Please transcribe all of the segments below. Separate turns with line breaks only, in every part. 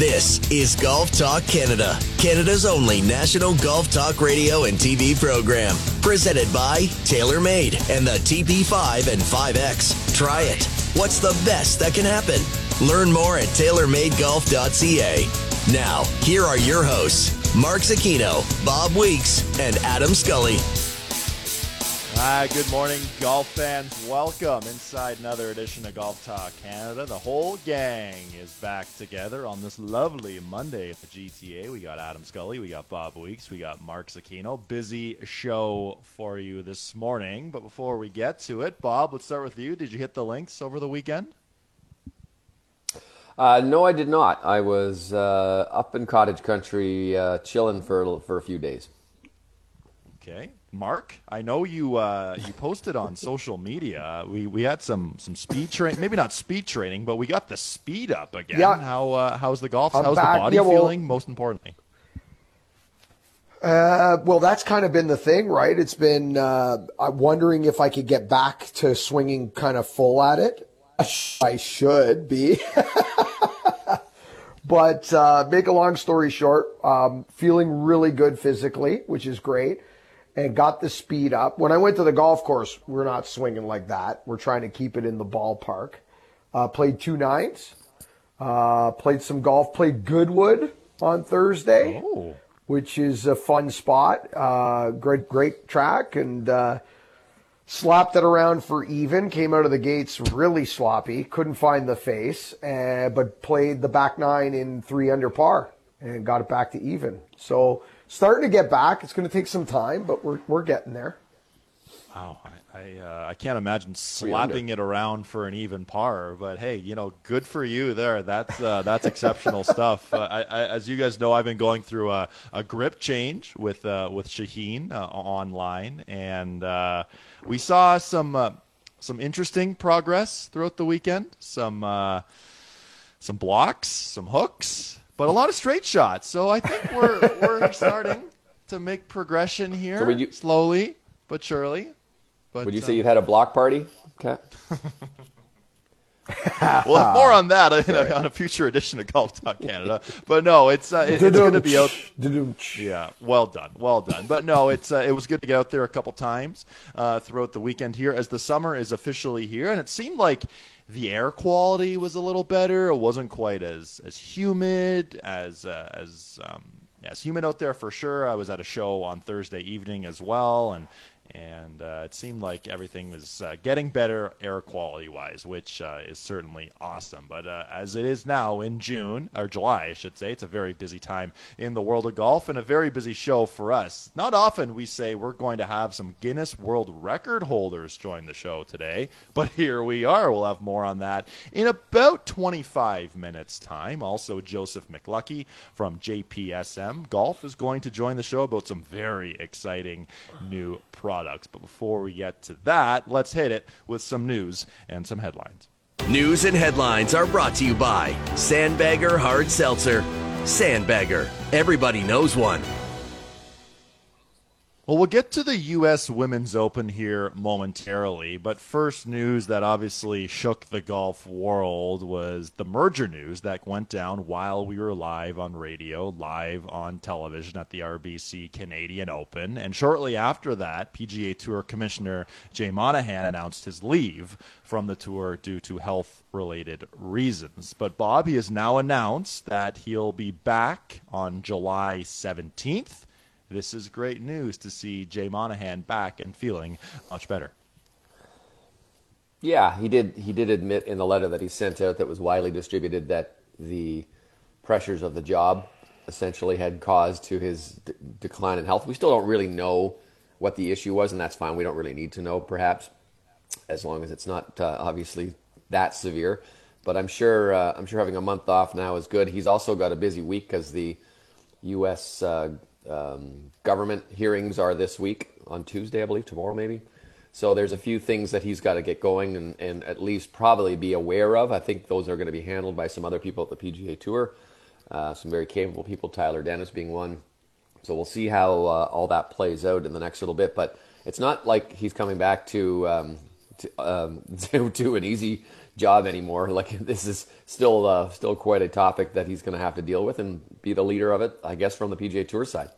This is Golf Talk Canada, Canada's only national golf talk radio and TV program. Presented by TaylorMade and the TP5 and 5X. Try it. What's the best that can happen? Learn more at TaylorMadeGolf.ca. Now, here are your hosts, Mark Zecchino, Bob Weeks, and Adam Scully.
Hi, good morning, golf fans. Welcome inside another edition of Golf Talk Canada. The whole gang is back together on this lovely Monday at the GTA. We got Adam Scully, we got Bob Weeks, we got Mark Zecchino. Busy show for you this morning. But before we get to it, Bob, let's start with you. Did you hit the links over the weekend?
Uh, no, I did not. I was uh, up in cottage country, uh, chilling for for a few days.
Okay, Mark, I know you uh, you posted on social media. We we had some some speed training, maybe not speed training, but we got the speed up again.
Yeah.
How uh, how's the golf?
I'm
how's
back.
the body
Yeah, well-
feeling? Most importantly.
Uh, well, that's kind of been the thing, right? It's been, uh, I'm wondering if I could get back to swinging kind of full at it. I should be. but, uh, make a long story short, um, feeling really good physically, which is great, and got the speed up. When I went to the golf course, we're not swinging like that. We're trying to keep it in the ballpark. Uh, played two nines, uh, played some golf, played Goodwood on Thursday
Oh,
which is a fun spot. Uh, great, great track, and uh, slapped it around for even. Came out of the gates really sloppy. Couldn't find the face, uh, but played the back nine in three under par and got it back to even. So starting to get back. It's going to take some time, but we're we're getting there.
wow! I I, uh, I can't imagine slapping it around for an even par. But hey, you know, good for you there. That's uh, that's exceptional stuff. Uh, I, I, as you guys know, I've been going through a, a grip change with uh, with Shaheen uh, online, and uh, we saw some uh, some interesting progress throughout the weekend. Some uh, some blocks, some hooks, but a lot of straight shots. So I think we're we're starting to make progression here,
So you-
slowly but surely. But,
Would you
uh,
say you've had a block party? Okay.
Well, more on that in a, on a future edition of Golf Talk Canada. But no, it's uh, it- it's going to be out. Yeah, well done, well done. But no, it's uh, it was good to get out there a couple times uh, throughout the weekend here as the summer is officially here, and it seemed like the air quality was a little better. It wasn't quite as as humid as uh, as um, as humid out there for sure. I was at a show on Thursday evening as well, and and uh, it seemed like everything was uh, getting better air quality wise, which uh, is certainly awesome. But uh, as it is now in June or July, I should say, it's a very busy time in the world of golf and a very busy show for us. Not often we say we're going to have some Guinness World Record holders join the show today, but here we are. We'll have more on that in about 25 minutes' time. Also, Joseph McLuckie from JPSM Golf is going to join the show about some very exciting new products. But before we get to that, let's hit it with some news and some headlines.
News and headlines are brought to you by Sandbagger Hard Seltzer. Sandbagger. Everybody knows one.
Well, we'll get to the U.S. Women's Open here momentarily, but first news that obviously shook the golf world was the merger news that went down while we were live on radio, live on television at the RBC Canadian Open. And shortly after that, PGA Tour Commissioner Jay Monahan announced his leave from the tour due to health related reasons. But Bob, he has now announced that he'll be back on July 17th. This is great news to see Jay Monahan back and feeling much better.
Yeah, he did. He did admit in the letter that he sent out that was widely distributed that the pressures of the job essentially had caused to his d- decline in health. We still don't really know what the issue was, and that's fine. We don't really need to know, perhaps, as long as it's not uh, obviously that severe. But I'm sure. Uh, I'm sure having a month off now is good. He's also got a busy week because the U.S. Uh, um, government hearings are this week on Tuesday, I believe, tomorrow maybe. So there's a few things that he's got to get going and, and at least probably be aware of. I think those are going to be handled by some other people at the PGA Tour, uh, some very capable people, Tyler Dennis being one. So we'll see how uh, all that plays out in the next little bit. But it's not like he's coming back to um, to, um, to, an easy job anymore. Like this is still uh, still quite a topic that he's going to have to deal with and be the leader of it, I guess, from the PGA Tour side.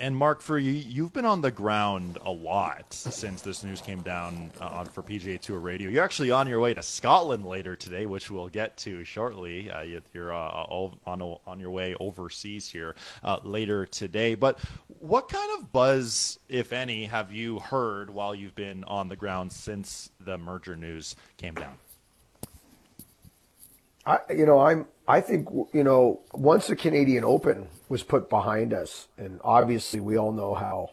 And Mark, for you, you've been on the ground a lot since this news came down uh, on for PGA Tour Radio. You're actually on your way to Scotland later today, which we'll get to shortly. Uh, you're uh, on on your way overseas here uh, later today. But what kind of buzz, if any, have you heard while you've been on the ground since the merger news came down?
I, you know, I'm. I think you know once the Canadian Open was put behind us, and obviously we all know how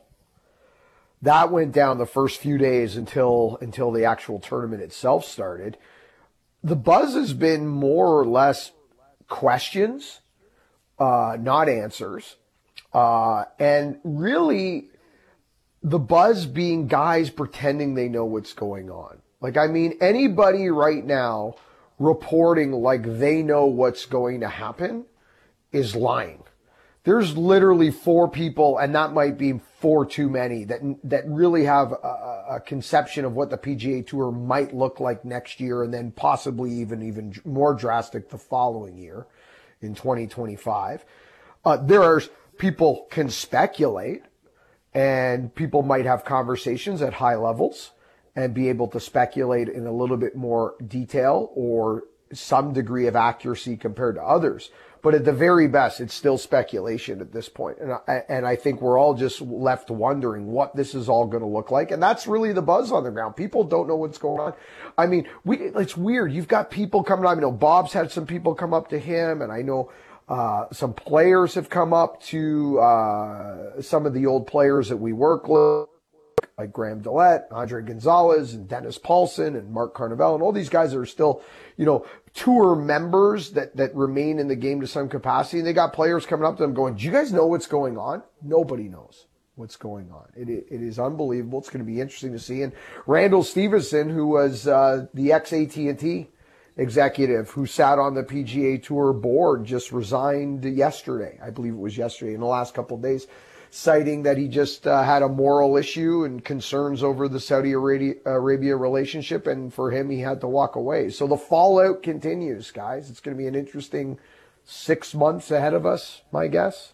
that went down the first few days until until the actual tournament itself started. The buzz has been more or less questions, uh, not answers, uh, and really the buzz being guys pretending they know what's going on. Like I mean, anybody right now reporting like they know what's going to happen is lying. There's literally four people, and that might be four too many that that really have a, a, conception of what the PGA Tour might look like next year, and then possibly even even more drastic the following year, in 2025. Uh, there are people can speculate, and people might have conversations at high levels and be able to speculate in a little bit more detail or some degree of accuracy compared to others. But at the very best, it's still speculation at this point. And I, and I think we're all just left wondering what this is all going to look like. And that's really the buzz on the ground. People don't know what's going on. I mean, we, it's weird. You've got people coming. I know Bob's had some people come up to him and I know, uh, some players have come up to, uh, some of the old players that we work with like Graham DeLaet, Andre Gonzales, and Dennis Paulson, and Mark Carnevale, and all these guys are still, you know, tour members that, that remain in the game to some capacity. And they got players coming up to them going, do you guys know what's going on? Nobody knows what's going on. It, it is unbelievable. It's going to be interesting to see. And Randall Stephenson, who was uh, the ex AT&T executive who sat on the PGA Tour board, just resigned yesterday. I believe it was yesterday in the last couple of days citing that he just uh, had a moral issue and concerns over the Saudi Arabia, relationship, and for him, he had to walk away. So the fallout continues, guys. It's going to be an interesting six months ahead of us, my guess.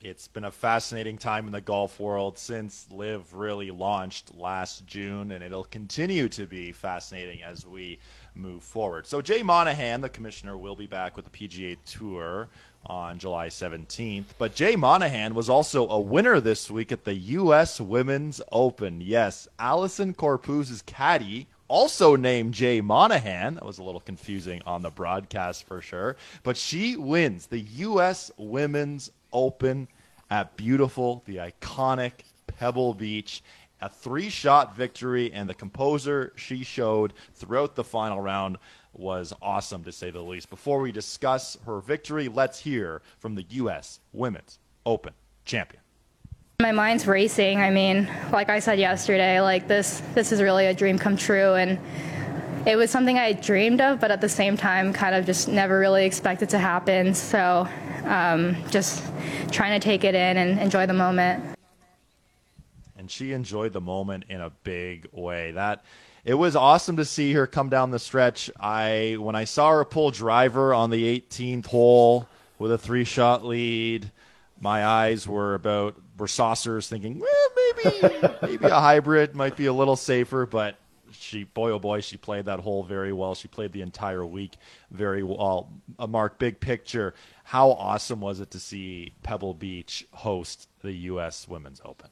It's been a fascinating time in the golf world since LIV really launched last June, and it'll continue to be fascinating as we move forward. So, Jay Monahan, the commissioner, will be back with the PGA Tour on July 17th. But Jay Monahan was also a winner this week at the U.S. Women's Open. Yes, Allison Corpuz's caddy, also named Jay Monahan. That was a little confusing on the broadcast for sure. But she wins the U.S. Women's Open at beautiful, the iconic Pebble Beach. A three shot victory, and the composer she showed throughout the final round was awesome to say the least. Before we discuss her victory, let's hear from the U.S. Women's Open champion.
My mind's racing. I mean, like I said yesterday, like this this is really a dream come true and it was something I dreamed of, but at the same time, kind of just never really expected to happen. So, um, just trying to take it in and enjoy the moment.
And she enjoyed the moment in a big way. That it was awesome to see her come down the stretch. I when I saw her pull driver on the 18th hole with a three shot lead, my eyes were about were saucers, thinking well, maybe maybe a hybrid might be a little safer, but she boy oh boy she played that hole very well. She played the entire week very well. Uh, Mark, big picture, how awesome was it to see Pebble Beach host the U.S. Women's Open?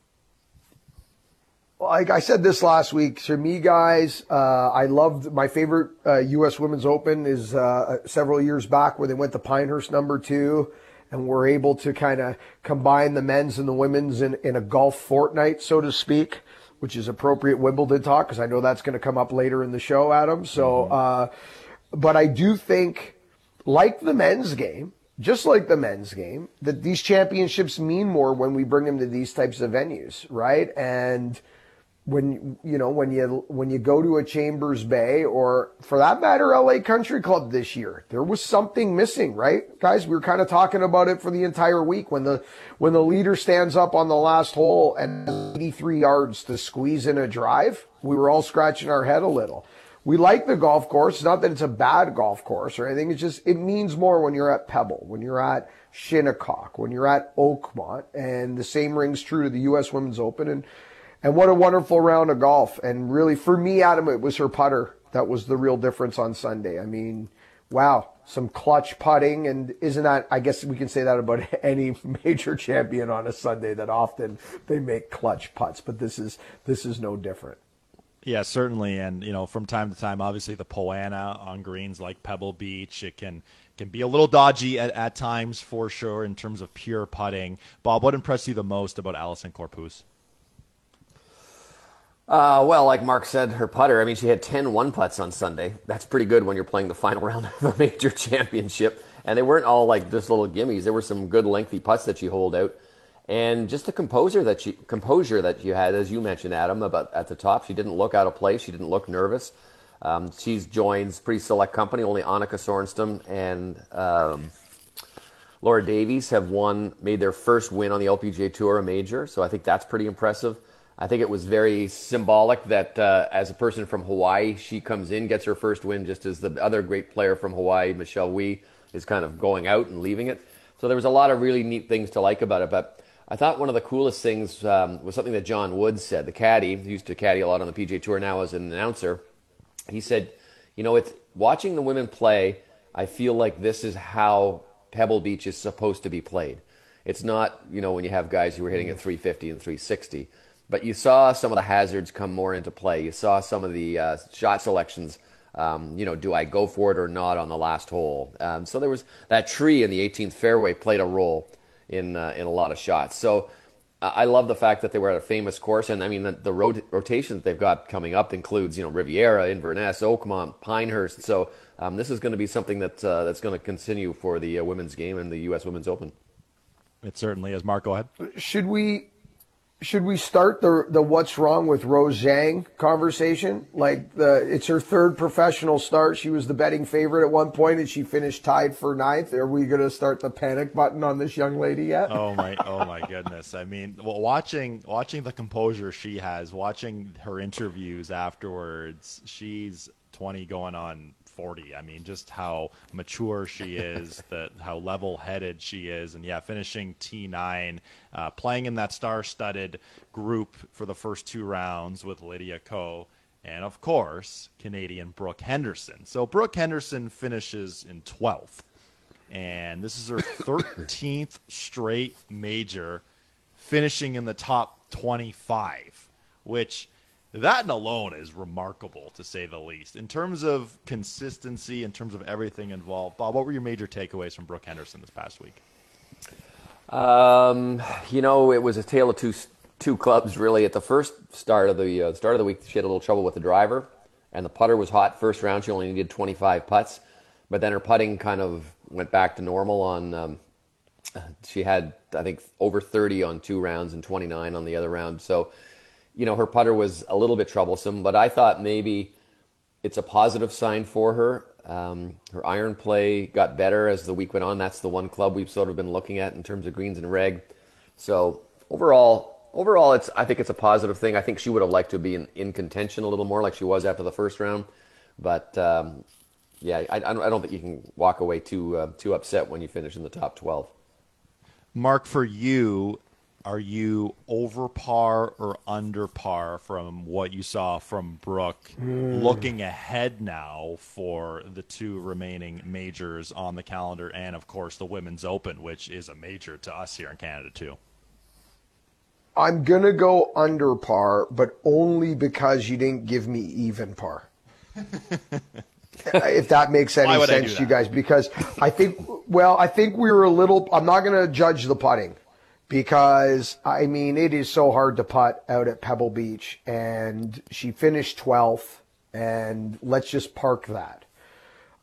Like I said this last week, for me, guys, uh, I loved my favorite uh, U.S. Women's Open is uh, several years back where they went to Pinehurst number two and were able to kind of combine the men's and the women's in, in a golf fortnight, so to speak, which is appropriate Wimbledon talk because I know that's going to come up later in the show, Adam. So, mm-hmm. Uh, but I do think, like the men's game, just like the men's game, that these championships mean more when we bring them to these types of venues, right? And when you know when you when you go to a Chambers Bay or for that matter LA Country Club this year there was something missing right guys we were kind of talking about it for the entire week when the when the leader stands up on the last hole and 83 yards to squeeze in a drive we were all scratching our head a little we like the golf course. Not that it's a bad golf course or anything. It's just, it means more when you're at Pebble, when you're at Shinnecock, when you're at Oakmont. And the same rings true to the U.S. Women's Open. And, and what a wonderful round of golf. And really, for me, Adam, it was her putter that was the real difference on Sunday. I mean, wow, some clutch putting. And isn't that, I guess we can say that about any major champion on a Sunday that often they make clutch putts, but this is, this is no different.
Yeah, certainly, and you know, from time to time, obviously the Poa annua on greens like Pebble Beach, it can can be a little dodgy at, at times for sure in terms of pure putting. Bob, what impressed you the most about Allison Corpuz?
Uh, well, like Mark said, her putter, I mean, she had 10 one putts on Sunday. That's pretty good when you're playing the final round of a major championship. And they weren't all like just little gimmies. There were some good lengthy putts that she holed out. And just the composure that she composure that you had, as you mentioned, Adam, about at the top. She didn't look out of place. She didn't look nervous. Um, she's joins pretty select company. Only Annika Sorenstam and um, Laura Davies have won, made their first win on the LPGA Tour, a major. So I think that's pretty impressive. I think it was very symbolic that uh, as a person from Hawaii, she comes in, gets her first win, just as the other great player from Hawaii, Michelle Wie, is kind of going out and leaving it. So there was a lot of really neat things to like about it. But I thought one of the coolest things um, was something that John Woods said. The caddy, who used to caddy a lot on the PGA Tour now as an announcer, he said, "You know, it's watching the women play. I feel like this is how Pebble Beach is supposed to be played. It's not, you know, when you have guys who are hitting at 350 and 360." But you saw some of the hazards come more into play. You saw some of the uh, shot selections. Um, you know, do I go for it or not on the last hole? Um, so there was that tree in the 18th fairway played a role in uh, in a lot of shots. So uh, I love the fact that they were at a famous course, and I mean the, the rot- rotation that they've got coming up includes you know Riviera, Inverness, Oakmont, Pinehurst. So um, this is going to be something that uh, that's going to continue for the uh, women's game and the U.S. Women's Open.
It certainly is. Mark, go ahead.
Should we should we start the the what's wrong with Rose Zhang conversation? Like the it's her third professional start. She was the betting favorite at one point, and she finished tied for ninth. Are we going to start the panic button on this young lady yet?
Oh my, oh my goodness! I mean, well, watching watching the composure she has, watching her interviews afterwards, she's twenty going on 40. I mean, just how mature she is, that how level-headed she is, and yeah, finishing T9, uh, playing in that star-studded group for the first two rounds with Lydia Ko, and of course, Canadian Brooke Henderson. So Brooke Henderson finishes in 12th, and this is her 13th straight major, finishing in the top 25, which that alone is remarkable to say the least. In terms of consistency, in terms of everything involved, Bob, what were your major takeaways from Brooke Henderson this past week?
Um, you know, it was a tale of two two clubs really. At the first start of the uh, start of the week, she had a little trouble with the driver, and the putter was hot first round. She only needed 25 putts, but then her putting kind of went back to normal. On um, she had I think over 30 on two rounds and 29 on the other round. So you know, her putter was a little bit troublesome, but I thought maybe it's a positive sign for her. Um, her iron play got better as the week went on. That's the one club we've sort of been looking at in terms of greens and reg. So overall, overall, it's I think it's a positive thing. I think she would have liked to be in, in contention a little more, like she was after the first round. But um, yeah, I, I, don't think you can walk away too uh, too upset when you finish in the top twelve.
Mark, for you, are you over par or under par from what you saw from Brooke? Mm. Looking ahead now for the two remaining majors on the calendar, and of course the Women's Open, which is a major to us here in Canada too.
I'm gonna go under par, but only because you didn't give me even par. if that makes any sense to you guys, because I think, well, I think we were a little. I'm not gonna judge the putting because I mean it is so hard to putt out at Pebble Beach, and she finished 12th, and let's just park that.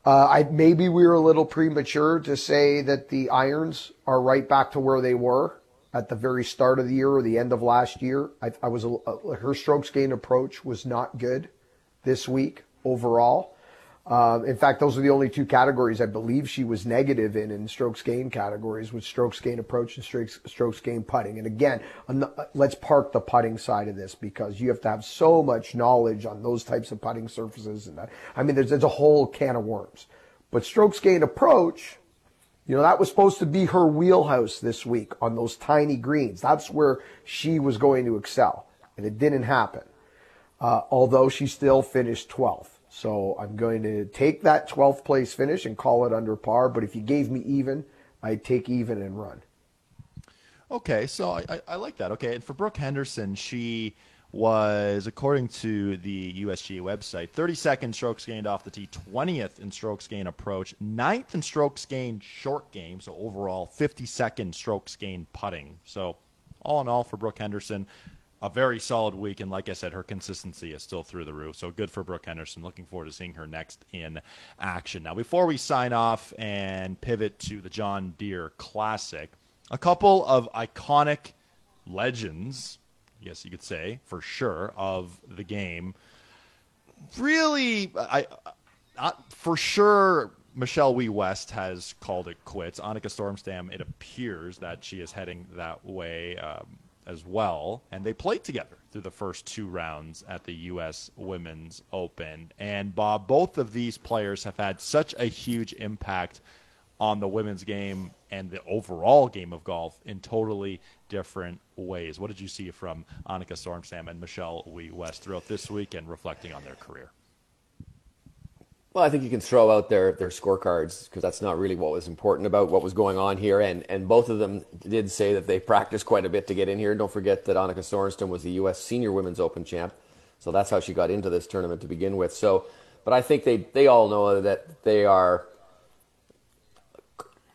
Uh, I maybe we were a little premature to say that the irons are right back to where they were at the very start of the year or the end of last year. I, I was a, her strokes gain approach was not good this week overall. Uh, in fact, those are the only two categories I believe she was negative in in strokes gain categories, with strokes gain approach and strokes, strokes gain putting. And again, let's park the putting side of this because you have to have so much knowledge on those types of putting surfaces. And that, I mean, there's, there's a whole can of worms. But strokes gain approach, you know, that was supposed to be her wheelhouse this week on those tiny greens. That's where she was going to excel. And it didn't happen. Uh, although she still finished 12th. So I'm going to take that 12th place finish and call it under par. But if you gave me even, I'd take even and run.
Okay, so I, I, I like that. Okay, and for Brooke Henderson, she was, according to the USGA website, 32nd strokes gained off the tee, 20th in strokes gained approach, 9th in strokes gained short game, so overall 52nd strokes gained putting. So, all in all, for Brooke Henderson, a very solid week. And like I said, her consistency is still through the roof. So good for Brooke Henderson. Looking forward to seeing her next in action. Now, before we sign off and pivot to the John Deere Classic, a couple of iconic legends, yes, you could say for sure, of the game. Really, I, I for sure Michelle Wie West has called it quits. Annika Sorenstam, it appears that she is heading that way. Um, as well, and they played together through the first two rounds at the U.S. Women's Open. And Bob, both of these players have had such a huge impact on the women's game and the overall game of golf in totally different ways. What did you see from Annika Sorenstam and Michelle Wie West throughout this week and reflecting on their career?
Well, I think you can throw out their, their scorecards because that's not really what was important about what was going on here. And, and both of them did say that they practiced quite a bit to get in here. And Don't forget that Annika Sorenstam was the U.S. Senior Women's Open champ. So that's how she got into this tournament to begin with. So, but I think they, they all know that they are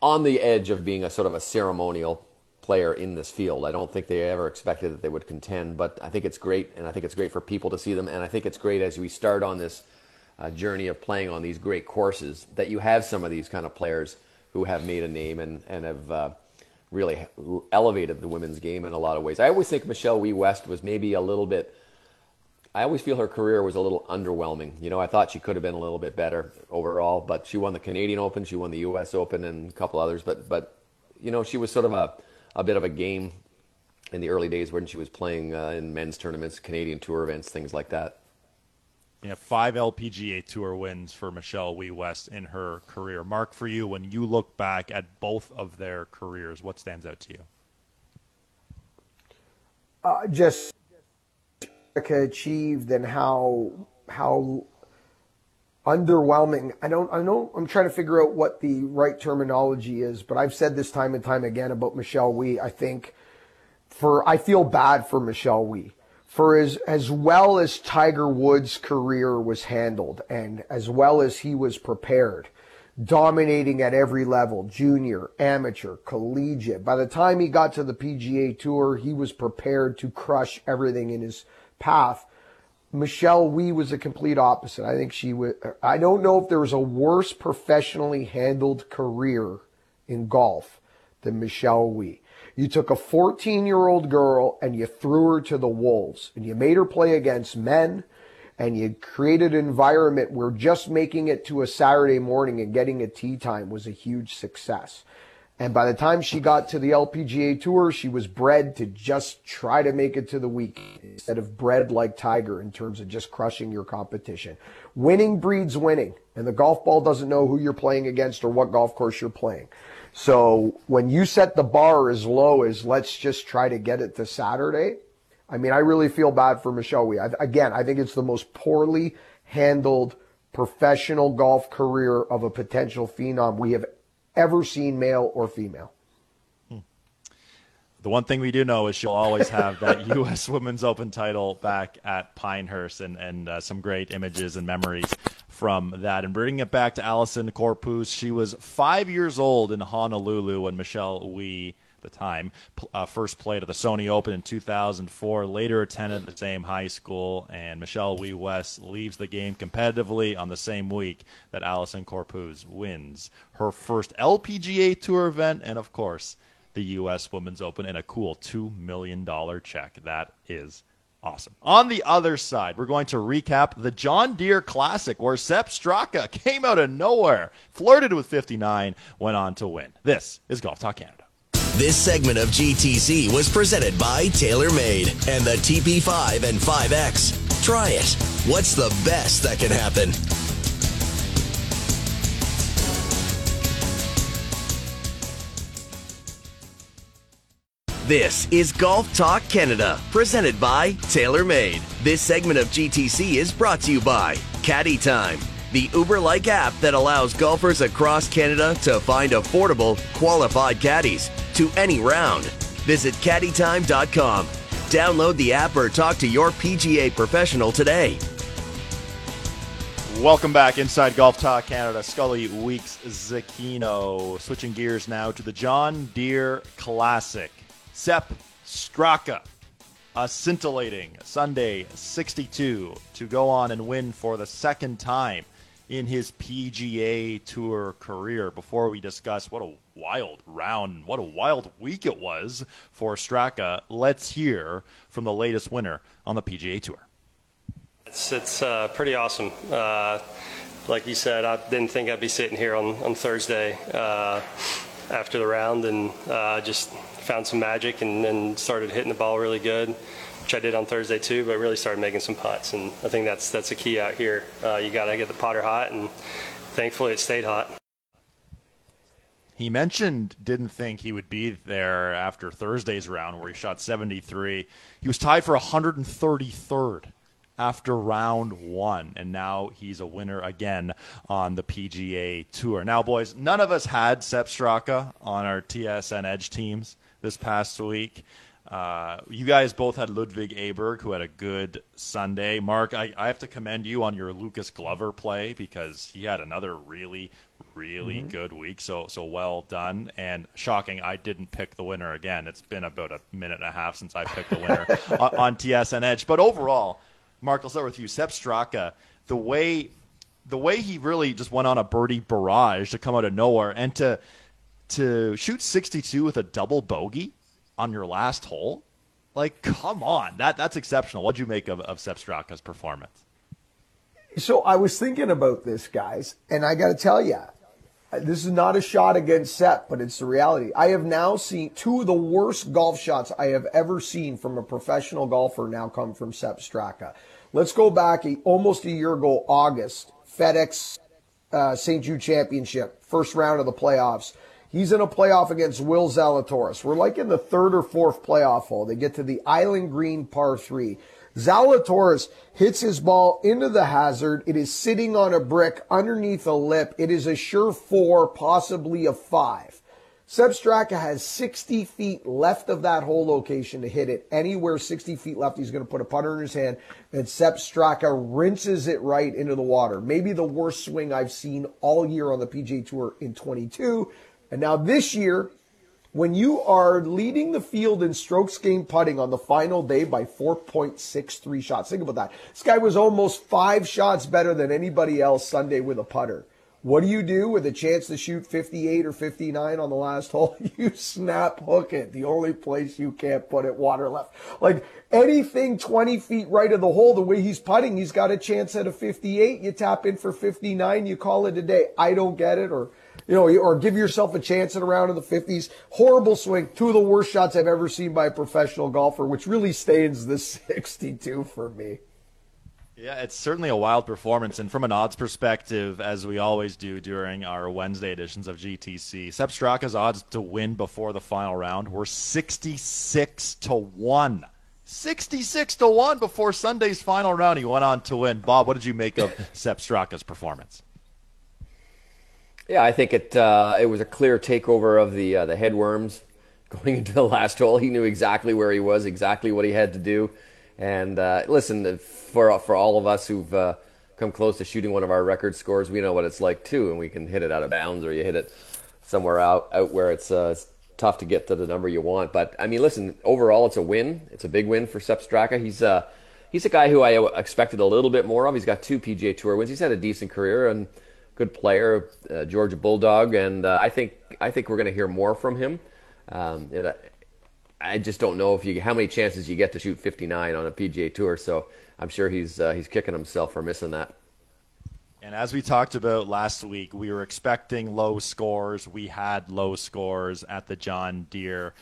on the edge of being a sort of a ceremonial player in this field. I don't think they ever expected that they would contend, but I think it's great. And I think it's great for people to see them. And I think it's great as we start on this – uh, journey of playing on these great courses that you have some of these kind of players who have made a name and, and have uh, really elevated the women's game in a lot of ways. I always think Michelle Wie West was maybe a little bit. I always feel her career was a little underwhelming. You know, I thought she could have been a little bit better overall, but she won the Canadian Open, she won the U.S. Open, and a couple others. But but you know, she was sort of a a bit of a game in the early days when she was playing uh, in men's tournaments, Canadian Tour events, things like that.
Yeah, five LPGA Tour wins for Michelle Wie West in her career. Mark, for you, when you look back at both of their careers, what stands out to you?
Uh, just achieved and how how underwhelming. I don't I know I'm trying to figure out what the right terminology is, but I've said this time and time again about Michelle Wie. I think for I feel bad for Michelle Wie for as, as well as Tiger Woods' career was handled and as well as he was prepared, dominating at every level, junior, amateur, collegiate. By the time he got to the PGA Tour, he was prepared to crush everything in his path. Michelle Wie was a complete opposite. I think she was, I don't know if there was a worse professionally handled career in golf than Michelle Wie. You took a 14 year old girl and you threw her to the wolves and you made her play against men and you created an environment where just making it to a Saturday morning and getting a tee time was a huge success. And by the time she got to the LPGA tour, she was bred to just try to make it to the week instead of bred like Tiger in terms of just crushing your competition. Winning breeds winning and the golf ball doesn't know who you're playing against or what golf course you're playing. So when you set the bar as low as let's just try to get it to Saturday, I mean, I really feel bad for Michelle Wie. I, again, I think it's the most poorly handled professional golf career of a potential phenom we have ever seen, male or female.
The one thing we do know is she'll always have that U.S. Women's Open title back at Pinehurst, and and uh, some great images and memories from that. And bringing it back to Allison Corpuz, she was five years old in Honolulu when Michelle Wie, the time, uh, first played at the Sony Open in 2004. Later attended the same high school, and Michelle Wie West leaves the game competitively on the same week that Allison Corpuz wins her first LPGA Tour event, and of course the U.S. Women's Open, and a cool two million dollar check. That is Awesome. On the other side, we're going to recap the John Deere Classic, where Sepp Straka came out of nowhere, flirted with 59, went on to win. This is Golf Talk Canada.
This segment of GTC was presented by TaylorMade and the TP5 and 5X. Try it. What's the best that can happen? This is Golf Talk Canada, presented by TaylorMade. This segment of GTC is brought to you by Caddy Time, the Uber like app that allows golfers across Canada to find affordable, qualified caddies to any round. Visit caddytime.com. Download the app or talk to your PGA professional today.
Welcome back inside Golf Talk Canada. Scully Weeks Zecchino. Switching gears now to the John Deere Classic. Sepp Straka, a scintillating Sunday 62 to go on and win for the second time in his PGA Tour career. Before we discuss what a wild round, what a wild week it was for Straka, let's hear from the latest winner on the PGA Tour.
It's, it's uh, pretty awesome. Uh, like you said, I didn't think I'd be sitting here on, on Thursday uh, after the round and uh, just found some magic and, and started hitting the ball really good, which I did on Thursday too. But really started making some putts, and I think that's that's the key out here. Uh, you got to get the putter hot, and thankfully it stayed hot.
He mentioned didn't think he would be there after Thursday's round where he shot 73. He was tied for 133rd after round one, and now he's a winner again on the PGA Tour. Now, boys, none of us had Sepp Straka on our TSN Edge teams this past week. Uh, you guys both had Ludwig Aberg, who had a good Sunday. Mark, I, I, have to commend you on your Lucas Glover play because he had another really, really mm-hmm. good week. So, so well done. And shocking, I didn't pick the winner again. It's been about a minute and a half since I picked the winner on, on, TSN Edge. But overall, Mark, I'll start with you. Sepp Straka, the way the way he really just went on a birdie barrage to come out of nowhere and to to shoot 62 with a double bogey on your last hole, like, come on, that that's exceptional. What'd you make of, of Sepp Straka's performance?
So I was thinking about this, guys, and I got to tell you, this is not a shot against Sepp, but it's the reality. I have now seen two of the worst golf shots I have ever seen from a professional golfer now come from Sepp Straka. Let's go back a, almost a year ago, August, FedEx uh, St. Jude Championship, first round of the playoffs. He's in a playoff against Will Zalatoris. We're like in the third or fourth playoff hole. They get to the Island Green par three. Zalatoris hits his ball into the hazard. It is sitting on a brick underneath a lip. It is a sure four, possibly a five. Sepp Straka has 60 feet left of that hole location to hit it. Anywhere 60 feet left, he's going to put a putter in his hand, and Sepp Straka rinses it right into the water. Maybe the worst swing I've seen all year on the PGA Tour in 22. And now this year, when you are leading the field in strokes gained putting on the final day by 4.63 shots, think about that. This guy was almost five shots better than anybody else Sunday with a putter. What do you do with a chance to shoot 58 or 59 on the last hole? You snap hook it. The only place you can't put it water left. Like anything 20 feet right of the hole, the way he's putting, he's got a chance at a 58. You tap in for 59, you call it a day. I don't get it or you know, or give yourself a chance at a round in the 50s. Horrible swing. Two of the worst shots I've ever seen by a professional golfer, which really stains the 62 for me.
Yeah, it's certainly a wild performance. And from an odds perspective, as we always do during our Wednesday editions of GTC, Sepp Straka's odds to win before the final round were 66 to 1. 66 to 1 before Sunday's final round. He went on to win. Bob, what did you make of Sepp Straka's performance?
Yeah, I think it uh, it was a clear takeover of the uh, the headworms going into the last hole. He knew exactly where he was, exactly what he had to do. And uh, listen, for for all of us who've uh, come close to shooting one of our record scores, we know what it's like too, and we can hit it out of bounds or you hit it somewhere out out where it's, uh, it's tough to get to the number you want. But I mean, listen, overall, it's a win. It's a big win for Sepp Straka. He's uh, he's a guy who I expected a little bit more of. He's got two PGA Tour wins. He's had a decent career and good player, uh, Georgia Bulldog, and uh, I think I think we're going to hear more from him. Um, it, I just don't know if you how many chances you get to shoot 59 on a PGA Tour. So I'm sure he's uh, he's kicking himself for missing that.
And as we talked about last week, we were expecting low scores. We had low scores at the John Deere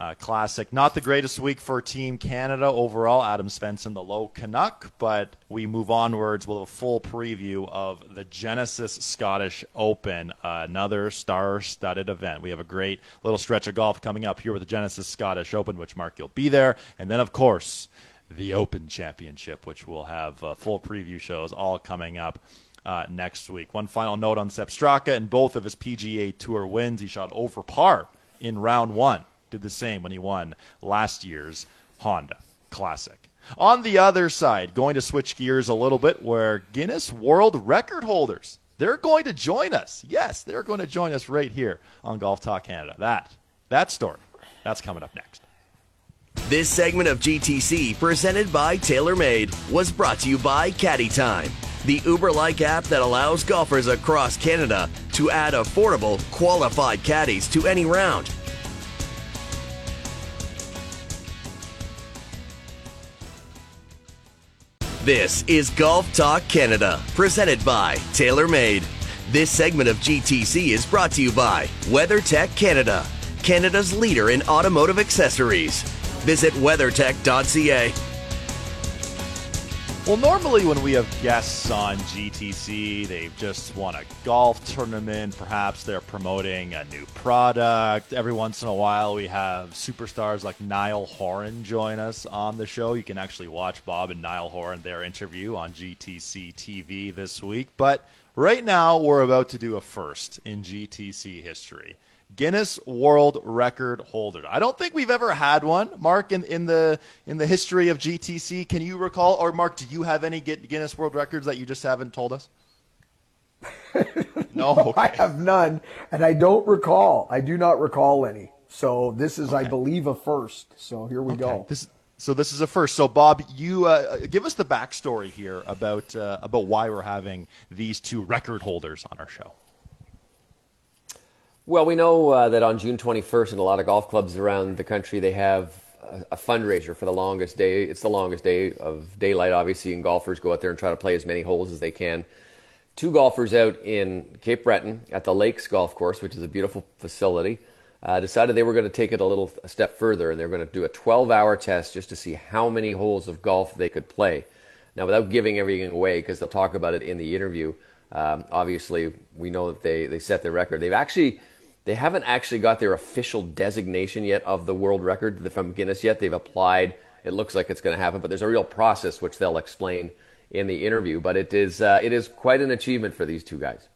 uh, Classic. Not the greatest week for Team Canada overall. Adam Svensson, the low Canuck, but we move onwards with a full preview of the Genesis Scottish Open, uh, another star-studded event. We have a great little stretch of golf coming up here with the Genesis Scottish Open, which Mark you'll be there, and then of course the Open Championship, which we'll have uh, full preview shows all coming up. Uh, next week. One final note on Sepp Straka and both of his PGA Tour wins. He shot over par in round one did the same when he won last year's Honda Classic. On the other side, going to switch gears a little bit, where Guinness World Record holders they're going to join us. Yes, they're going to join us right here on Golf Talk Canada. That that story that's coming up next.
This segment of GTC, presented by TaylorMade, was brought to you by Caddy Time, the Uber like app that allows golfers across Canada to add affordable, qualified caddies to any round. This is Golf Talk Canada, presented by TaylorMade. This segment of GTC is brought to you by WeatherTech Canada, Canada's leader in automotive accessories. Visit weathertech.ca.
Well, normally when we have guests on GTC, they've just won a golf tournament. Perhaps they're promoting a new product. Every once in a while, we have superstars like Niall Horan join us on the show. You can actually watch Bob and Niall Horan their interview on GTC TV this week. But right now, we're about to do a first in GTC history. Guinness World Record holder. I don't think we've ever had one, Mark, in, in the in the history of GTC. Can you recall, or Mark, do you have any Guinness World Records that you just haven't told us?
no, okay. I have none, and I don't recall. I do not recall any. So this is, okay. I believe, a first. So here we okay. go.
This, so this is a first. So Bob, you uh, give us the backstory here about uh, about why we're having these two record holders on our show.
Well, we know uh, that on June 21st, in a lot of golf clubs around the country, they have a, a, fundraiser for the longest day. It's the longest day of daylight, obviously, and golfers go out there and try to play as many holes as they can. Two golfers out in Cape Breton at the Lakes Golf Course, which is a beautiful facility, uh, decided they were going to take it a little a step further, and they're going to do a 12-hour test just to see how many holes of golf they could play. Now, without giving everything away, because they'll talk about it in the interview, um, obviously we know that they, they set the record. They've actually they haven't actually got their official designation yet of the world record from Guinness yet. They've applied. It looks like it's going to happen, but there's a real process which they'll explain in the interview. But it is uh, it is quite an achievement for these two guys.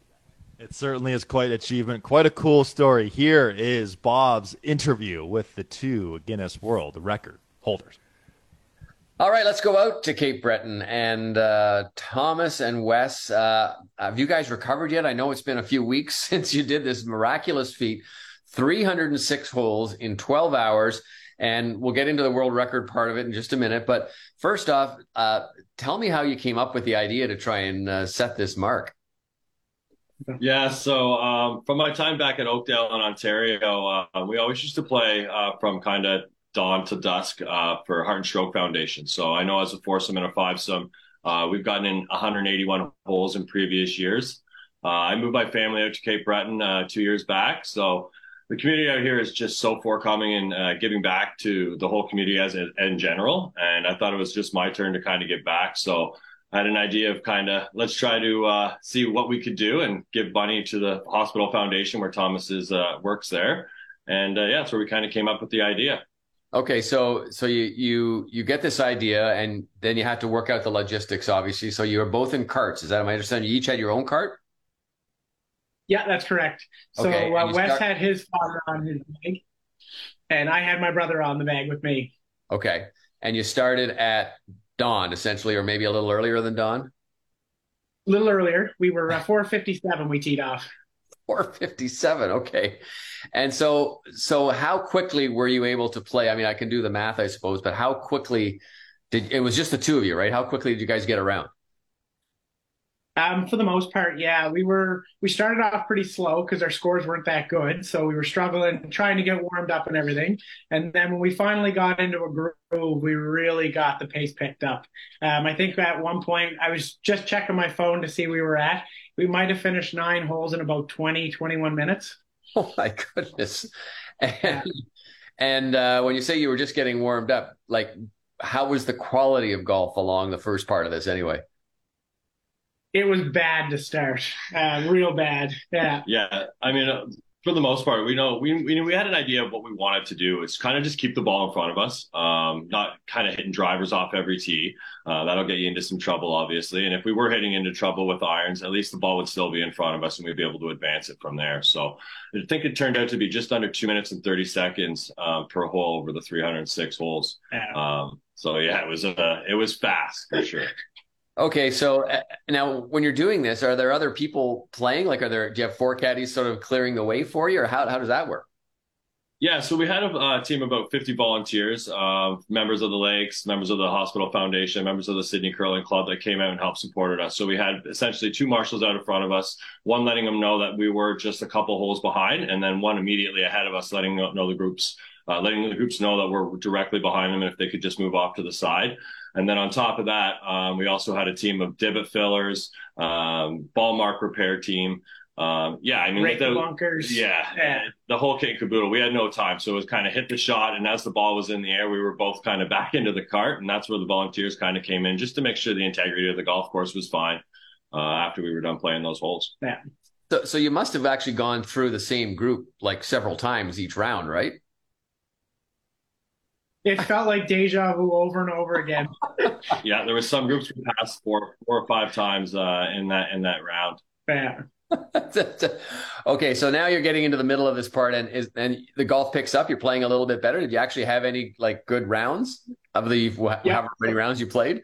It certainly is quite an achievement, quite a cool story. Here is Bob's interview with the two Guinness World Record holders.
All right, let's go out to Cape Breton and uh, Thomas and Wes. Uh, have you guys recovered yet? I know it's been a few weeks since you did this miraculous feat 306 holes in 12 hours. And we'll get into the world record part of it in just a minute. But first off, uh, tell me how you came up with the idea to try and uh, set this mark.
Yeah, so um, from my time back at Oakdale in Ontario, uh, we always used to play uh, from kind of dawn to dusk uh, for Heart and Stroke Foundation. So I know as a foursome and a fivesome, uh, we've gotten in 181 holes in previous years. Uh, I moved my family out to Cape Breton uh, two years back. So the community out here is just so forthcoming and uh, giving back to the whole community as in general. And I thought it was just my turn to kind of give back. So I had an idea of kind of let's try to uh, see what we could do and give money to the hospital foundation where Thomas is, works there. And yeah, that's where we kind of came up with the idea.
Okay, so so you you you get this idea, and then you have to work out the logistics, obviously. So you are both in carts. Is that my understanding? You each had your own cart.
Yeah, that's correct. So okay, uh, Wes start... had his father on his bag, and I had my brother on the bag with me.
Okay, and you started at dawn, essentially, or maybe a little earlier than dawn.
A little earlier. We were uh, 4:57. We teed off.
457 okay. And so so how quickly were you able to play? I mean i can do the math i suppose but how quickly did it was just the two of you right? How quickly did you guys get around
Um, for the most part, yeah, we were we started off pretty slow because our scores weren't that good, so we were struggling, trying to get warmed up and everything. And then when we finally got into a groove, we really got the pace picked up. Um, I think at one point I was just checking my phone to see where we were at. We might have finished nine holes in about 20, 21 minutes.
Oh my goodness! And, and uh, when you say you were just getting warmed up, like how was the quality of golf along the first part of this anyway?
It was bad to start, uh, real bad. Yeah.
Yeah. I mean, uh, for the most part, we know we, we we had an idea of what we wanted to do. It's kind of just keep the ball in front of us, um, not kind of hitting drivers off every tee. Uh, that'll get you into some trouble, obviously. And if we were hitting into trouble with irons, at least the ball would still be in front of us, and we'd be able to advance it from there. So I think it turned out to be just under two minutes and thirty seconds uh, per hole over the 306 holes. Yeah. Um, so yeah, it was uh, it was fast for sure.
Okay, so uh, now when you're doing this, are there other people playing? Like, are there do you have four caddies sort of clearing the way for you, or how how does that work?
Yeah, so we had a team of about 50 volunteers, uh, members of the Lakes, members of the Hospital Foundation, members of the Sydney Curling Club that came out and helped supported us. So we had essentially two marshals out in front of us, one letting them know that we were just a couple holes behind, and then one immediately ahead of us, letting know the groups, uh, letting the groups know that we're directly behind them, and if they could just move off to the side. And then on top of that, um, we also had a team of divot fillers, um, ball mark repair team. Um, yeah, I mean,
the, bunkers.
Yeah, yeah, the whole kit and caboodle. We had no time, so it was kind of hit the shot, and as the ball was in the air, we were both kind of back into the cart, and that's where the volunteers kind of came in, just to make sure the integrity of the golf course was fine uh, after we were done playing those holes.
Yeah.
So, so you must have actually gone through the same group like several times each round, right?
It felt like deja vu over and over again.
yeah, there was some groups we passed four, four or five times uh, in that in that round.
Yeah.
okay, so now you're getting into the middle of this part, and is and the golf picks up. You're playing a little bit better. Did you actually have any like good rounds of the yeah. however many rounds you played?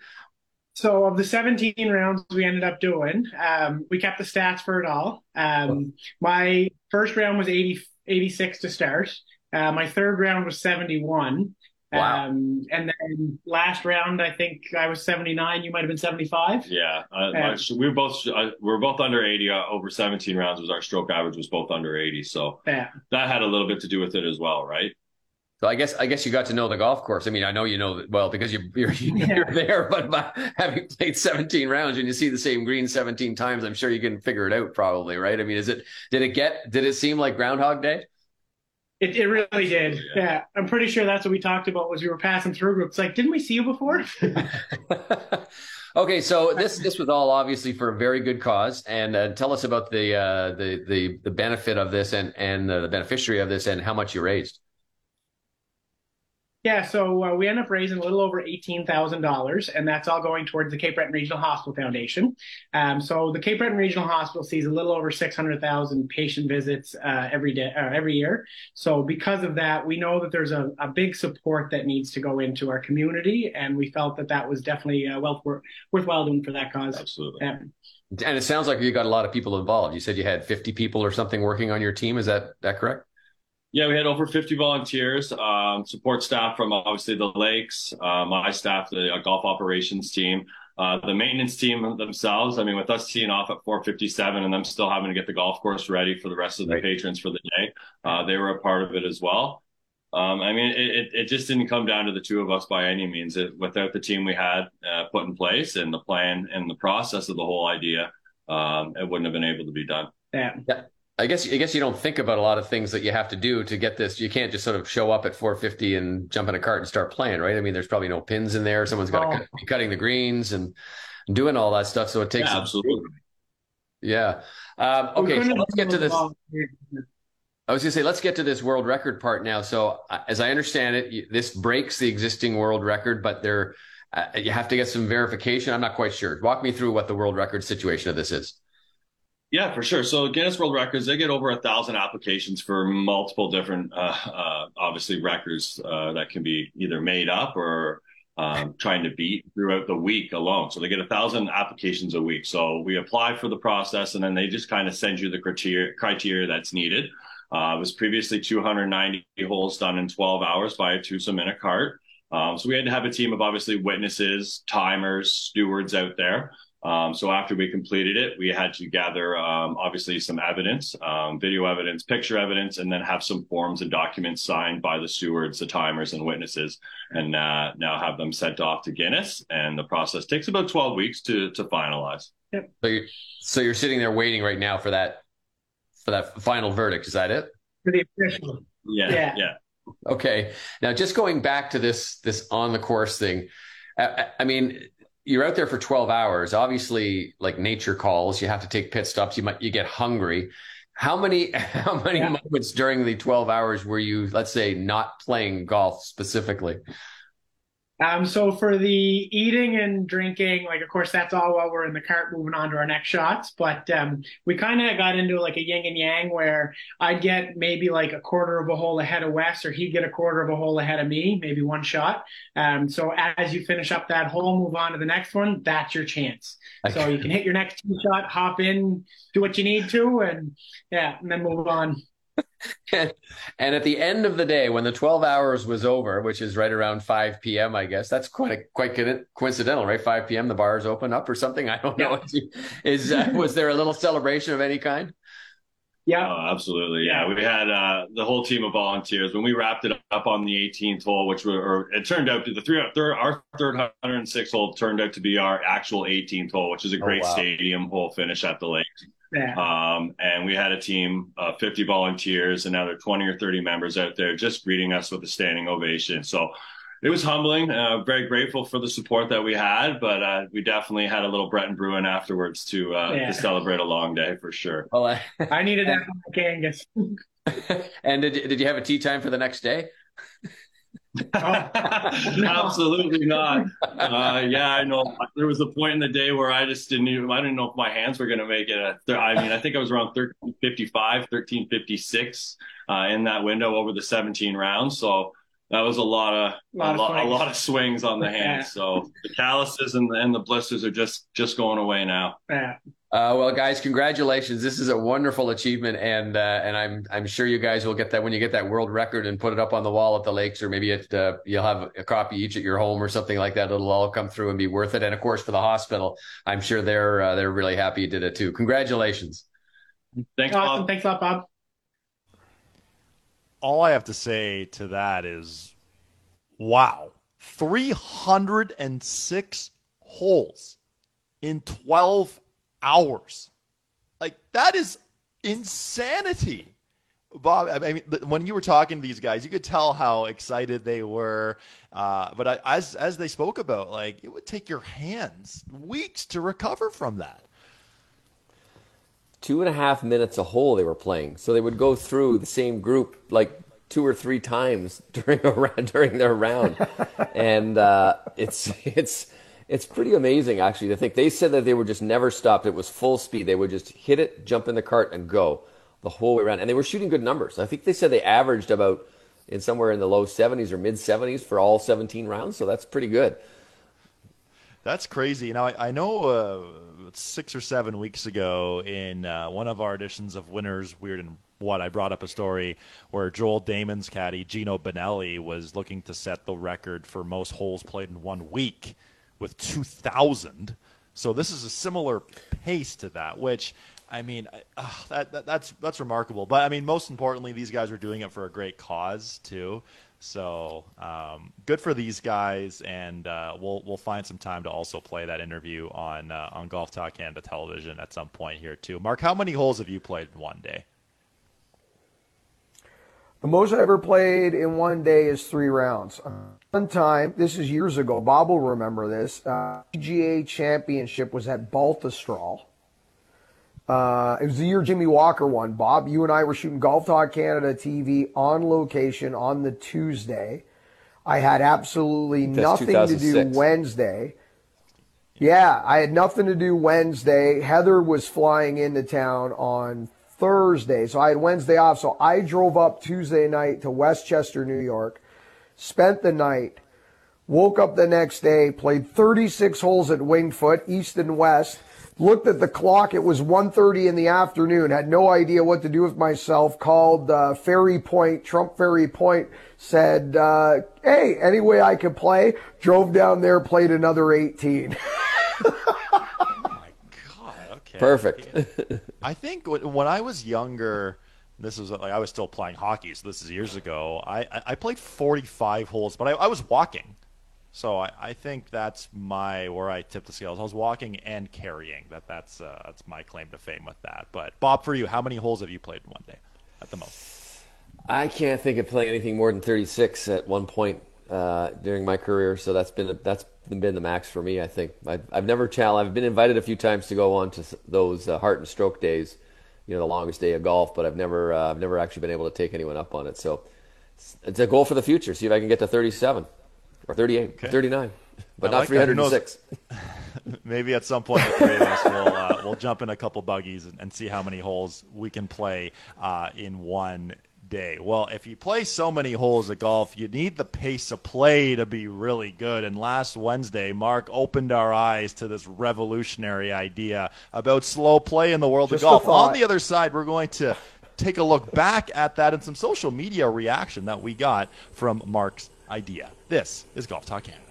So of the 17 rounds we ended up doing, um, we kept the stats for it all. Um, my first round was 80, 86 to start. Uh, my third round was 71. Wow. Um, and then last round, I think I was 79. You might have been 75.
Yeah. Uh, um, we were both, uh, we were both under 80 uh, over 17 rounds was our stroke average was both under 80. So
yeah.
that had a little bit to do with it as well. Right.
So I guess I guess you got to know the golf course. I mean, I know you know well because you, you're you're yeah. there, but by having played 17 rounds and you see the same green 17 times, I'm sure you can figure it out probably, right? I mean, is it did it get did it seem like Groundhog Day?
It, it really did. Yeah. yeah. I'm pretty sure that's what we talked about was we were passing through groups. Like, didn't we see you before?
okay, so this this was all obviously for a very good cause, and uh, tell us about the uh, the the the benefit of this and and uh, the beneficiary of this and how much you raised.
Yeah, so uh, we end up raising a little over $18,000, and that's all going towards the Cape Breton Regional Hospital Foundation. Um, so the Cape Breton Regional Hospital sees a little over 600,000 patient visits uh, every day, uh, every year. So because of that, we know that there's a, a, big support that needs to go into our community, and we felt that that was definitely uh, well, worthwhile doing for that cause.
Absolutely.
Um, and it sounds like you got a lot of people involved. You said you had 50 people or something working on your team. Is that that correct?
Yeah, we had over 50 volunteers, um, support staff from obviously the lakes, uh, my staff, the uh, golf operations team, uh, the maintenance team themselves. I mean, with us teeing off at 4:57 and them still having to get the golf course ready for the rest of the right. patrons for the day, uh, they were a part of it as well. Um, I mean, it, it, just didn't come down to the two of us by any means. It, without the team we had uh, put in place and the plan and the process of the whole idea, um, it wouldn't have been able to be done.
Yeah.
yeah. I guess I guess you don't think about a lot of things that you have to do to get this. You can't just sort of show up at 450 and jump in a cart and start playing, right? I mean, there's probably no pins in there. Someone's got to oh. cut, be cutting the greens and doing all that stuff. So it takes
yeah, absolutely.
Yeah. Um, okay, so let's get to this. I was going to say, let's get to this world record part now. So, as I understand it, this breaks the existing world record, but there, uh, you have to get some verification. I'm not quite sure. Walk me through what the world record situation of this is.
Yeah, for sure. So Guinness World Records, they get over a thousand applications for multiple different, uh, uh, obviously records uh, that can be either made up or um, trying to beat throughout the week alone. So they get a thousand applications a week. So we apply for the process, and then they just kind of send you the criteria criteria that's needed. Uh, it was previously 290 holes done in 12 hours by a twosome in a cart. Um, so we had to have a team of obviously witnesses, timers, stewards out there. Um, so after we completed it, we had to gather um, obviously some evidence, um, video evidence, picture evidence, and then have some forms and documents signed by the stewards, the timers, and witnesses, and uh, now have them sent off to Guinness. And the process takes about 12 weeks to to finalize.
Yep.
So you're, so you're sitting there waiting right now for that for that final verdict. Is that it?
For the official.
Yeah,
Yeah.
yeah.
Okay. Now, just going back to this this on the course thing, I, I mean, you're out there for 12 hours. Obviously, like nature calls, you have to take pit stops. You might you get hungry. How many how many
Yeah.
moments during the 12 hours were you, let's say, not playing golf specifically?
Um, so for the eating and drinking, like of course that's all while we're in the cart moving on to our next shots. But um, we kind of got into like a yin and yang where I'd get maybe like a quarter of a hole ahead of Wes, or he'd get a quarter of a hole ahead of me, maybe one shot. Um, so as you finish up that hole, move on to the next one. That's your chance. So you can hit your next shot, hop in, do what you need to, and yeah, and then move on.
And at the end of the day, when the 12 hours was over, which is right around 5 p.m., I guess that's quite a, quite co- coincidental, right? 5 p.m. the bars open up or something. I don't know. Is uh, was there a little celebration of any kind?
Yeah.
Oh, absolutely. Yeah. We had uh, the whole team of volunteers when we wrapped it up on the 18th hole, which were, or it turned out to the three, third, our third 106 hole turned out to be our actual 18th hole, which is a
Oh,
great
wow.
stadium hole finish at the lake.
Yeah.
Um, and we had a team of 50 volunteers and another 20 or 30 members out there just greeting us with a standing ovation. So it was humbling. Uh, very grateful for the support that we had, but uh, we definitely had a little Breton Bruin afterwards to uh,
Yeah.
to celebrate a long day for sure.
Well, I,
I needed that from Mike Angus.
and did did you have a tea time for the next day?
Absolutely not. Uh, yeah, I know. There was a point in the day where I just didn't even, I didn't know if my hands were going to make it. I mean, I think I was around 1355, 1356 uh, in that window over the 17 rounds. So that was a lot of,
Lot
a,
of
lot, a lot of swings on the
Yeah.
hands. So the calluses and the, and the blisters are just, just going away now.
Yeah.
Uh, well, guys, congratulations! This is a wonderful achievement, and uh, and I'm I'm sure you guys will get that when you get that world record and put it up on the wall at the lakes, or maybe it, uh, you'll have a copy each at your home or something like that. It'll all come through and be worth it. And of course, for the hospital, I'm sure they're uh, they're really happy you did it too. Congratulations!
Thanks,
Awesome.
Bob.
Thanks a lot, Bob.
all I have to say to that is, wow, 306 holes in 12 hours. Like, that is insanity. Bob, I mean, when you were talking to these guys, you could tell how excited they were. Uh, but I, as as they spoke about, like it would take your hands weeks to recover from that.
Two and a half minutes a hole they were playing, so they would go through the same group like two or three times during a round, during their round, and uh, it's it's it's pretty amazing actually to think. They said that they were just never stopped. It was full speed. They would just hit it, jump in the cart, and go the whole way around. And they were shooting good numbers. I think they said they averaged about in somewhere in the low 70s or mid 70s for all 17 rounds. So that's pretty good.
That's crazy. Now I, I know uh, six or seven weeks ago in uh, one of our editions of Winners Weird and What I brought up a story where Joel Dahmen's caddy Geno Bonnalie was looking to set the record for most holes played in one week with two thousand. So this is a similar pace to that, which I mean uh, that, that that's that's remarkable. But I mean, most importantly, these guys are doing it for a great cause too. So um, good for these guys, and uh, we'll we'll find some time to also play that interview on uh, on Golf Talk Canada television at some point here too. Mark, how many holes have you played in one day?
The most I ever played in one day is three rounds. One time, this is years ago, Bob will remember this, uh, PGA Championship was at Baltusrol. Uh, it was the year Jimmy Walker won. Bob, you and I were shooting Golf Talk Canada TV on location on the Tuesday. I had absolutely
That's
nothing to do Wednesday. Yeah, I had nothing to do Wednesday. Heather was flying into town on Thursday, so I had Wednesday off. So I drove up Tuesday night to Westchester, New York, spent the night, woke up the next day, played 36 holes at Winged Foot, east and west. Looked at the clock; it was 1:30 in the afternoon. Had no idea what to do with myself. Called uh, Ferry Point, Trump Ferry Point. Said, uh, "Hey, any way I could play?" Drove down there, played another 18.
Perfect.
I think when I was younger, this was like I was still playing hockey, so this is years ago. I I played 45 holes, but I, I was walking. So I, I think that's my where I tip the scales. I was walking and carrying. That that's uh, that's my claim to fame with that. But Bob, for you, how many holes have you played in one day at the most?
I can't think of playing anything more than 36 at one point uh, during my career. So that's been that's been the max for me. I think I've, I've never challenged. I've been invited a few times to go on to those uh, heart and stroke days, you know, the longest day of golf. But I've never uh, I've never actually been able to take anyone up on it. So it's a goal for the future. See if I can get to 37 or 38, okay. 39, but I not like 306.
Maybe at some point the three of us will uh, we'll jump in a couple buggies and, and, see how many holes we can play uh, in one day. Well, if you play so many holes of golf, you need the pace of play to be really good. And last Wednesday, Mark opened our eyes to this revolutionary idea about slow play in the world Just of golf. On the other side, we're going to take a look back at that and some social media reaction that we got from Mark's idea. This is Golf Talk Canada.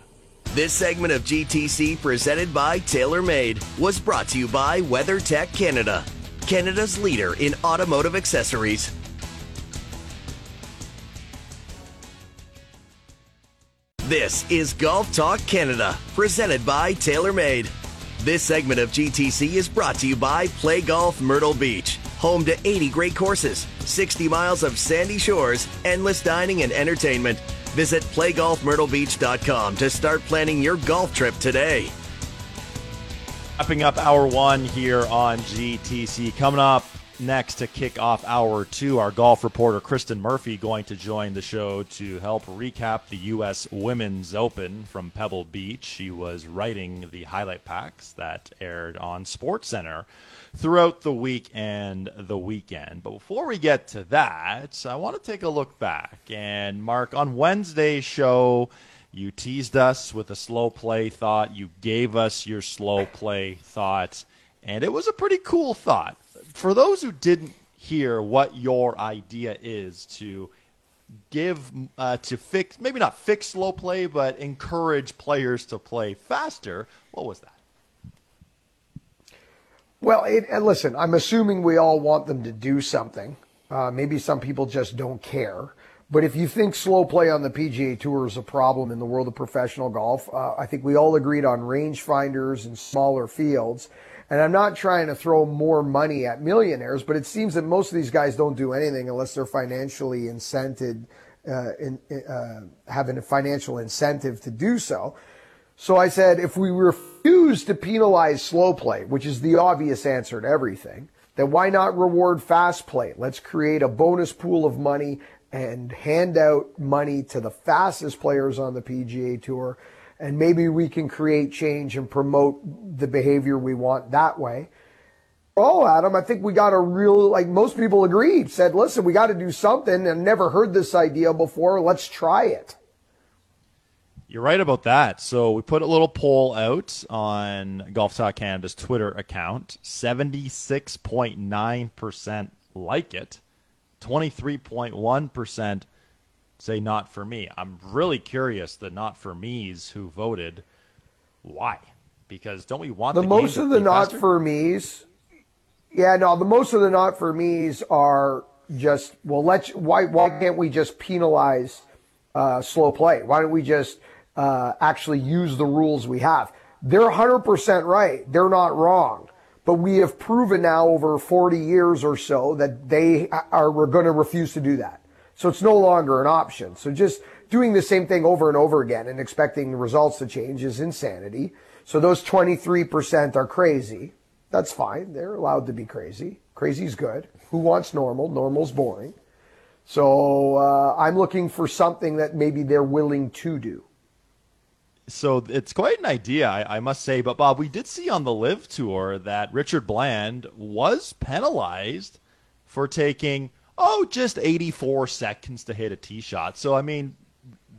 This segment of GTC presented by TaylorMade was brought to you by WeatherTech Canada, Canada's leader in automotive accessories. This is Golf Talk Canada, presented by TaylorMade. This segment of GTC is brought to you by Play Golf Myrtle Beach, home to 80 great courses, 60 miles of sandy shores, endless dining and entertainment Visit playgolfmyrtlebeach.com to start planning your golf trip today.
Wrapping up hour one here on GTC. Coming up next to kick off hour two, our golf reporter Kristen Murphy going to join the show to help recap the U.S. Women's Open from Pebble Beach. She was writing the highlight packs that aired on SportsCenter throughout the week and the weekend. But before we get to that, I want to take a look back. And Mark, on Wednesday's show, you teased us with a slow play thought. You gave us your slow play thought, and it was a pretty cool thought. For those who didn't hear what your idea is to give uh, to fix maybe not fix slow play but encourage players to play faster what was that
well, it, and listen, I'm assuming we all want them to do something. Uh, maybe some people just don't care. But if you think slow play on the PGA Tour is a problem in the world of professional golf, uh, I think we all agreed on rangefinders and smaller fields. And I'm not trying to throw more money at millionaires, but it seems that most of these guys don't do anything unless they're financially incented, uh, in, uh, having a financial incentive to do so. So I said, if we refuse to penalize slow play, which is the obvious answer to everything, then why not reward fast play? Let's create a bonus pool of money and hand out money to the fastest players on the PGA Tour. And maybe we can create change and promote the behavior we want that way. Oh, Adam, I think we got a real, like most people agreed, said, listen, we got to do something and never heard this idea before. Let's try it.
You're right about that. So we put a little poll out on Golf Talk Canada's Twitter account. 76.9% like it. 23.1% say not for me. I'm really curious the not for me's who voted. Why? Because don't we want
the,
the
most of the not
faster?
for me's? Yeah, no, the most of the not for me's are just well. Let's why why can't we just penalize uh, slow play? Why don't we just uh, actually use the rules we have. They're 100% right. They're not wrong. But we have proven now over 40 years or so that they are going to refuse to do that. So it's no longer an option. So just doing the same thing over and over again and expecting the results to change is insanity. So those 23% are crazy. That's fine. They're allowed to be crazy. Crazy's good. Who wants normal? Normal's boring. So uh, I'm looking for something that maybe they're willing to do
so it's quite an idea, I, I, must say. But Bob, we did see on the LIV Tour that Richard Bland was penalized for taking oh just 84 seconds to hit a tee shot. So I mean,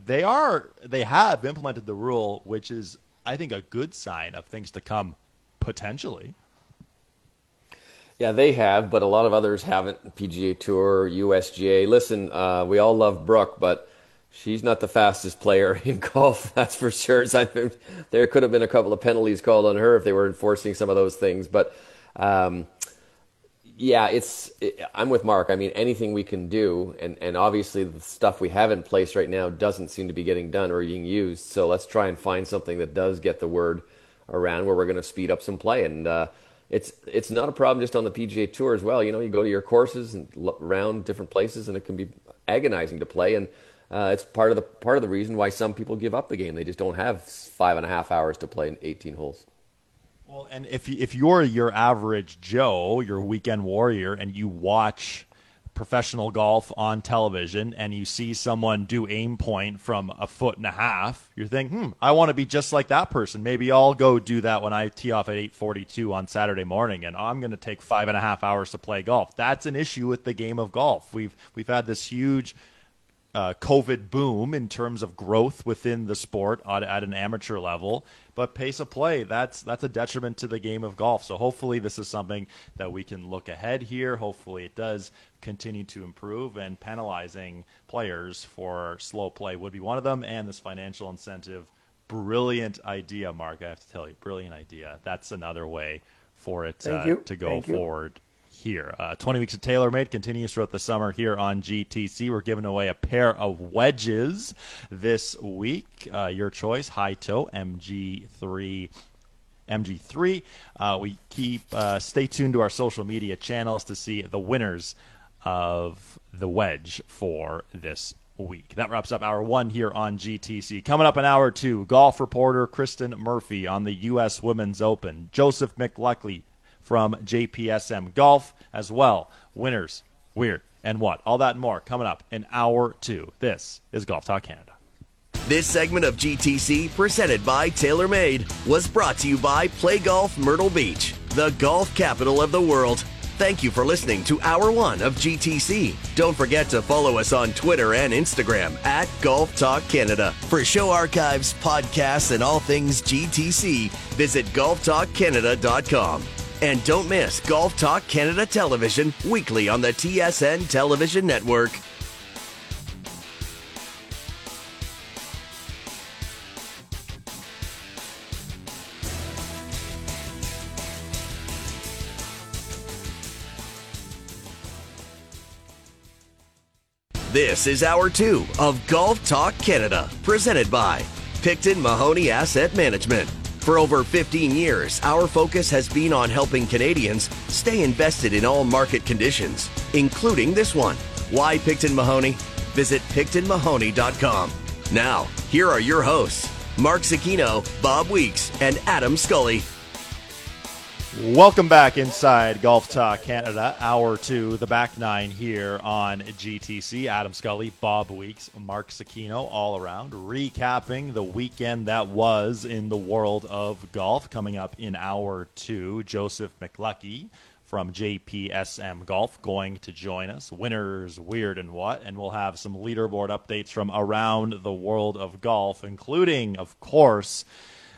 they are they have implemented the rule, which is I think a good sign of things to come potentially.
Yeah, they have, but a lot of others haven't. PGA Tour, USGA. Listen, uh, we all love Brooke, but she's not the fastest player in golf, that's for sure. So there could have been a couple of penalties called on her if they were enforcing some of those things. But Um, yeah, it's. It, I'm with Mark. I mean, anything we can do, and and obviously the stuff we have in place right now doesn't seem to be getting done or being used. So let's try and find something that does get the word around where we're going to speed up some play. And uh, it's it's not a problem just on the PGA Tour as well. You know, you go to your courses and around different places, and it can be agonizing to play. And uh, it's part of the part of the reason why some people give up the game. They just don't have five and a half hours to play in 18 holes.
Well, and if if you're your average Joe, your weekend warrior, and you watch professional golf on television and you see someone do aim point from a foot and a half, you're thinking, hmm, I want to be just like that person. Maybe I'll go do that when I tee off at 8:42 on Saturday morning, and I'm going to take five and a half hours to play golf. That's an issue with the game of golf. We've we've had this huge uh, COVID boom in terms of growth within the sport at, at, an amateur level, but pace of play that's that's a detriment to the game of golf. So hopefully this is something that we can look ahead here. Hopefully it does continue to improve, and penalizing players for slow play would be one of them, and this financial incentive. Brilliant idea, Mark. I have to tell you, brilliant idea. That's another way for it uh, to go
Thank
forward. You here. Uh, 20 Weeks of TaylorMade continues throughout the summer here on GTC. We're giving away a pair of wedges this week. Uh, your choice, Hi-Toe MG3. MG3. Uh, we keep uh, stay tuned to our social media channels to see the winners of the wedge for this week. That wraps up hour one here on GTC. Coming up in hour two, golf reporter Kristen Murphy on the U.S. Women's Open. Joseph McLuckie from JPSM Golf as well. Winners, weird, and what? All that and more coming up in hour two. This is Golf Talk Canada.
This segment of GTC, presented by TaylorMade, was brought to you by Play Golf Myrtle Beach, the golf capital of the world. Thank you for listening to Hour One of GTC. Don't forget to follow us on Twitter and Instagram at Golf Talk Canada. For show archives, podcasts, and all things GTC, visit golftalkcanada.com. And don't miss Golf Talk Canada Television weekly on the TSN Television Network. This is hour two of Golf Talk Canada, presented by Picton Mahoney Asset Management. For over 15 years, our focus has been on helping Canadians stay invested in all market conditions, including this one. Why Picton Mahoney? Visit PictonMahoney.com. Now, here are your hosts, Mark Zecchino, Bob Weeks, and Adam Scully.
Welcome back inside Golf Talk Canada, hour two, the back nine here on GTC. Adam Scully, Bob Weeks, Mark Zecchino, all around, recapping the weekend that was in the world of golf. Coming up in hour two, Joseph McLuckie from JPSM Golf going to join us. Winners, weird, and what? And we'll have some leaderboard updates from around the world of golf, including, of course,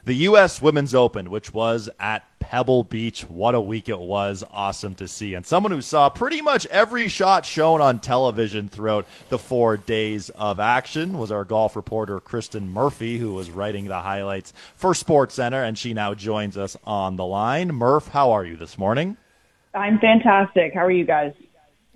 the U.S. Women's Open, which was at Pebble Beach. What a week it was. Awesome to see. And someone who saw pretty much every shot shown on television throughout the four days of action was our golf reporter, Kristen Murphy, who was writing the highlights for SportsCenter. And she now joins us on the line. Murph, how are you this morning?
I'm fantastic. How are you guys?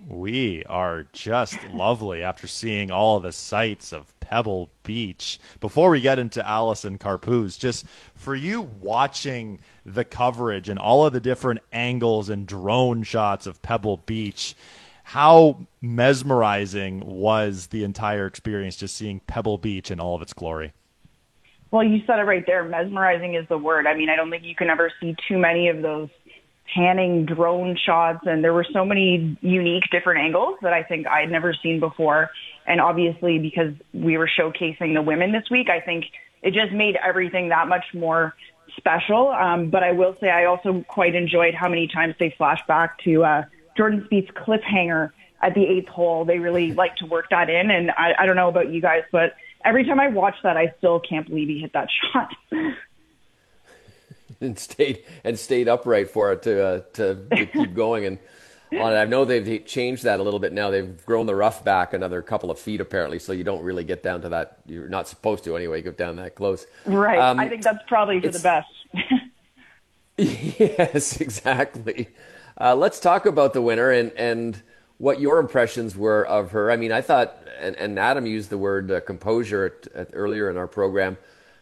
We are just lovely after seeing all the sights of Pebble Beach. Before we get into Allison Corpuz, just for you watching the coverage and all of the different angles and drone shots of Pebble Beach, how mesmerizing was the entire experience just seeing Pebble Beach in all of its glory?
Well, you said it right there. Mesmerizing is the word. I mean, I don't think you can ever see too many of those panning drone shots and there were so many unique different angles that I think I'd never seen before. And obviously because we were showcasing the women this week, I think it just made everything that much more special. Um, but I will say I also quite enjoyed how many times they flashed back to uh, Jordan Spieth's cliffhanger at the eighth hole. They really like to work that in. And I, I don't know about you guys, but every time I watch that, I still can't believe he hit that shot.
and stayed and stayed upright for it to uh, to, to keep going and on it. I know they've changed that a little bit now. They've grown the rough back another couple of feet apparently, so you don't really get down to that. You're not supposed to anyway. Go down that close.
Right. Um, I think that's probably for the best.
Yes, exactly. Uh, let's talk about the winner and, and what your impressions were of her. I mean, I thought, and, and Adam used the word uh, composure at, at, earlier in our program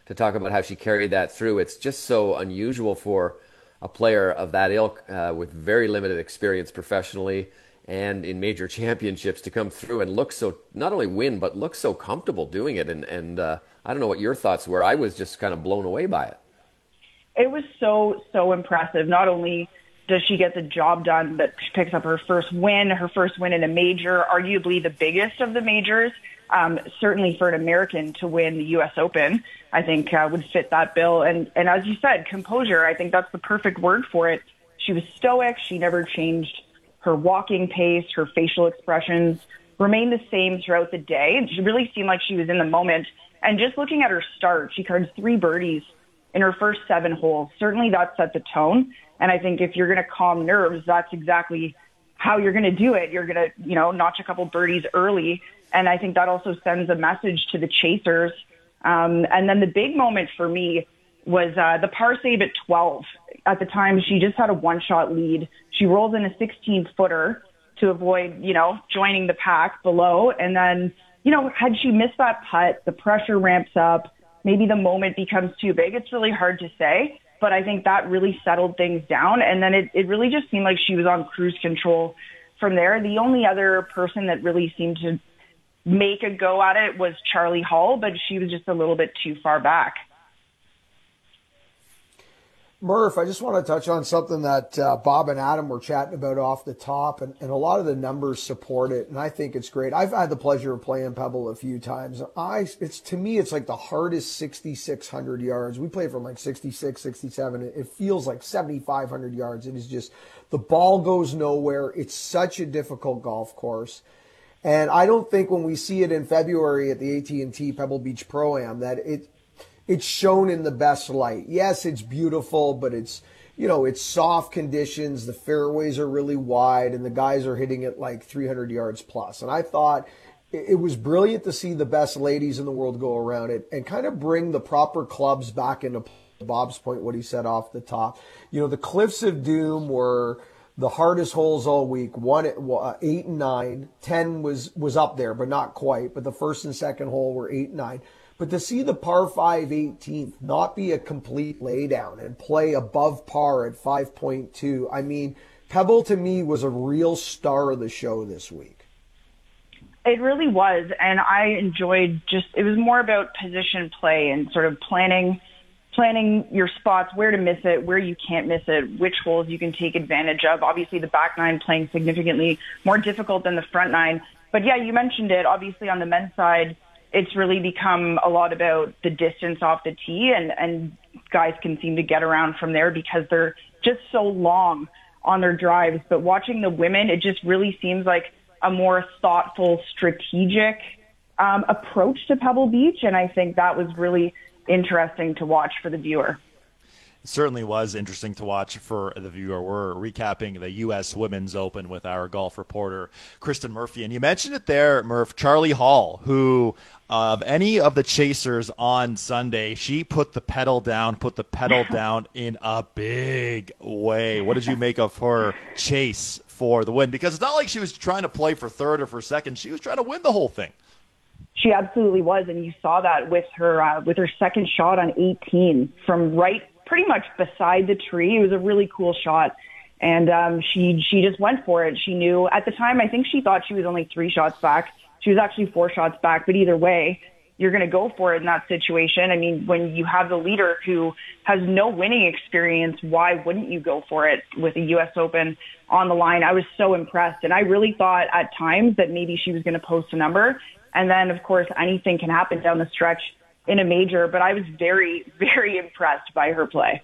to talk about how she carried that through. It's just so unusual for a player of that ilk uh, with very limited experience professionally and in major championships to come through and look so not only win but look so comfortable doing it. And, and uh, I don't know what your thoughts were. I was just kind of blown away by it.
It was so so impressive. Not only does she get the job done, but she picks up her first win, her first win in a major, arguably the biggest of the majors. Um, certainly for an American to win the U.S. Open, I think uh, would fit that bill. And and as you said, composure. I think that's the perfect word for it. She was stoic. She never changed her walking pace, her facial expressions remained the same throughout the day. She really seemed like she was in the moment. And just looking at her start, she cards three birdies in her first seven holes. Certainly that set the tone. And I think if you're going to calm nerves, that's exactly how you're going to do it. You're going to, you know, notch a couple birdies early. And I think that also sends a message to the chasers. Um, and then the big moment for me was uh, the par save at 12. At the time, she just had a one shot lead. She rolls in a 16 footer to avoid, you know, joining the pack below. And then, you know, had she missed that putt, the pressure ramps up. Maybe the moment becomes too big. It's really hard to say but I think that really settled things down. And then it, it really just seemed like she was on cruise control from there. The only other person that really seemed to make a go at it was Charley Hull, but she was just a little bit too far back.
Murph, I just want to touch on something that uh, Bob and Adam were chatting about off the top, and, and a lot of the numbers support it, and I think it's great. I've had the pleasure of playing Pebble a few times. I, it's to me, it's like the hardest 6,600 yards. We play from like 66, 67. It feels like 7,500 yards. It is just the ball goes nowhere. It's such a difficult golf course. And I don't think when we see it in February at the AT&T Pebble Beach Pro Am that it it's shown in the best light. Yes, it's beautiful, but it's you know it's soft conditions. The fairways are really wide, and the guys are hitting it like 300 yards plus. And I thought it was brilliant to see the best ladies in the world go around it and kind of bring the proper clubs back into Bob's point, what he said off the top. You know, the Cliffs of Doom were the hardest holes all week. One, uh, eight and nine. Ten was was up there, but not quite. But the first and second hole were eight and nine. But to see the par 5 18th not be a complete laydown and play above par at 5.2, I mean, Pebble to me was a real star of the show this week.
It really was. And I enjoyed just, it was more about position play and sort of planning planning your spots, where to miss it, where you can't miss it, which holes you can take advantage of. Obviously, the back nine playing significantly more difficult than the front nine. But yeah, you mentioned it. Obviously, on the men's side, it's really become a lot about the distance off the tee and, and guys can seem to get around from there because they're just so long on their drives. But watching the women, it just really seems like a more thoughtful, strategic um, approach to Pebble Beach. And I think that was really interesting to watch for the viewer
certainly was interesting to watch for the viewer. We're recapping the U.S. Women's Open with our golf reporter, Kristen Murphy. And you mentioned it there, Murph, Charley Hull, who of any of the chasers on Sunday, she put the pedal down, put the pedal down in a big way. What did you make of her chase for the win? Because it's not like she was trying to play for third or for second. She was trying to win the whole thing.
She absolutely was, and you saw that with her uh, with her second shot on 18 from right pretty much beside the tree. It was a really cool shot. And um, she she just went for it. She knew at the time. I think she thought she was only three shots back. She was actually four shots back. But either way, you're going to go for it in that situation. I mean, when you have the leader who has no winning experience, why wouldn't you go for it with the U.S. Open on the line? I was so impressed, and I really thought at times that maybe she was going to post a number. And then, of course, anything can happen down the stretch in a major, but I was very, very impressed by her play.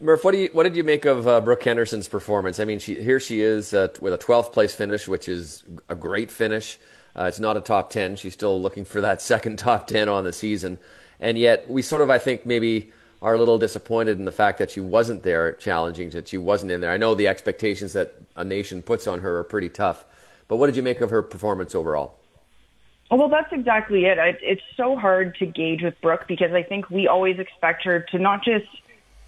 Murph, what do you what did you make of uh, Brooke Henderson's performance? I mean, she here she is uh, with a 12th place finish, which is a great finish. Uh, it's not a top 10. She's still looking for that second top 10 on the season, and yet we sort of, I think, maybe are a little disappointed in the fact that she wasn't there challenging, that she wasn't in there. I know the expectations that a nation puts on her are pretty tough, but what did you make of her performance overall?
Oh, well, that's exactly it. It's so hard to gauge with Brooke because I think we always expect her to not just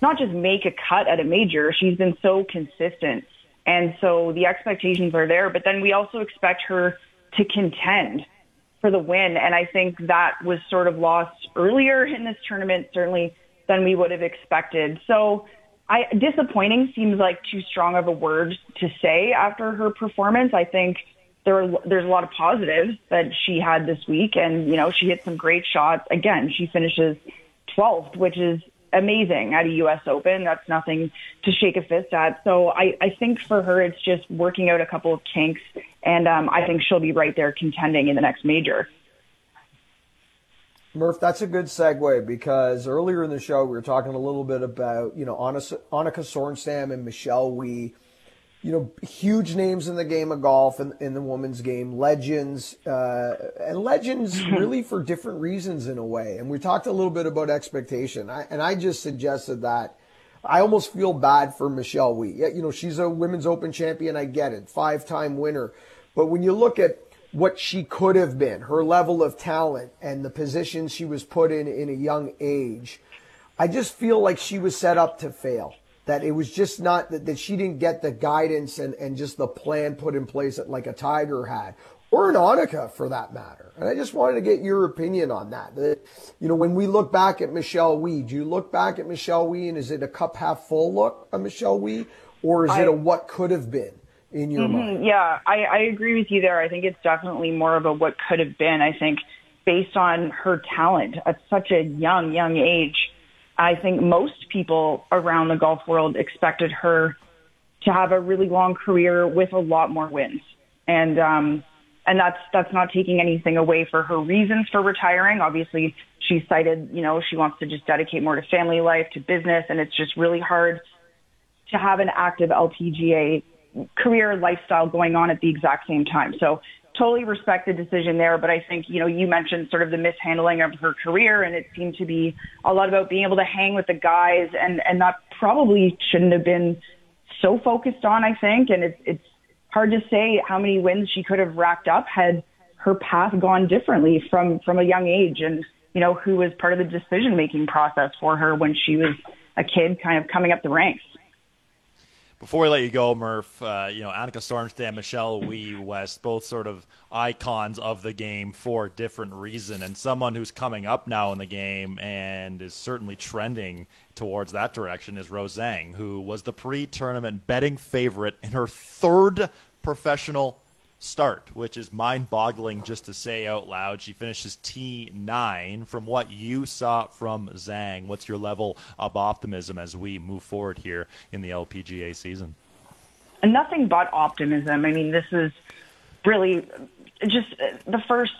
not just make a cut at a major. She's been so consistent. And so the expectations are there, but then we also expect her to contend for the win. And I think that was sort of lost earlier in this tournament, certainly than we would have expected. So I, disappointing seems like too strong of a word to say after her performance. I think there there's a lot of positives that she had this week and, you know, she hit some great shots. Again, she finishes 12th, which is amazing at a U.S. Open. That's nothing to shake a fist at. So I, I think for her, it's just working out a couple of kinks, and um, I think she'll be right there contending in the next major.
Murph, that's a good segue because earlier in the show we were talking a little bit about you know Annika Sorenstam and Michelle Wie you know, huge names in the game of golf and in the women's game, legends, uh, and legends really for different reasons in a way. And we talked a little bit about expectation, I, and I just suggested that. I almost feel bad for Michelle Wie. You know, she's a women's open champion. I get it, five time winner. But when you look at what she could have been, her level of talent and the position she was put in in a young age, I just feel like she was set up to fail that it was just not that, that she didn't get the guidance and, and just the plan put in place that like a Tiger had or an Annika for that matter. And I just wanted to get your opinion on that. that you know, when we look back at Michelle Wie, do you look back at Michelle Wie and is it a cup half full look of Michelle Wie or is I, it a what could have been? In your mm-hmm, mind?
Yeah, I, I agree with you there. I think it's definitely more of a what could have been. I think based on her talent at such a young, young age, I think most people around the golf world expected her to have a really long career with a lot more wins. And um and that's that's not taking anything away for her reasons for retiring. Obviously, she cited, you know, she wants to just dedicate more to family life, to business, and it's just really hard to have an active LPGA career lifestyle going on at the exact same time. So totally respect the decision there, but I think, you know, you mentioned sort of the mishandling of her career and it seemed to be a lot about being able to hang with the guys and, and that probably shouldn't have been so focused on, I think. And it's, it's hard to say how many wins she could have racked up had her path gone differently from, from a young age and, you know, who was part of the decision making process for her when she was a kid kind of coming up the ranks.
Before we let you go, Murph, uh, you know, Annika Sorenstam, Michelle Wie West, both sort of icons of the game for different reason, and someone who's coming up now in the game and is certainly trending towards that direction is Rose Zhang, who was the pre-tournament betting favorite in her third professional start, which is mind boggling just to say out loud. She finishes T9. From what you saw from Zhang, what's your level of optimism as we move forward here in the LPGA season?
Nothing but optimism. I mean, this is really just uh, the first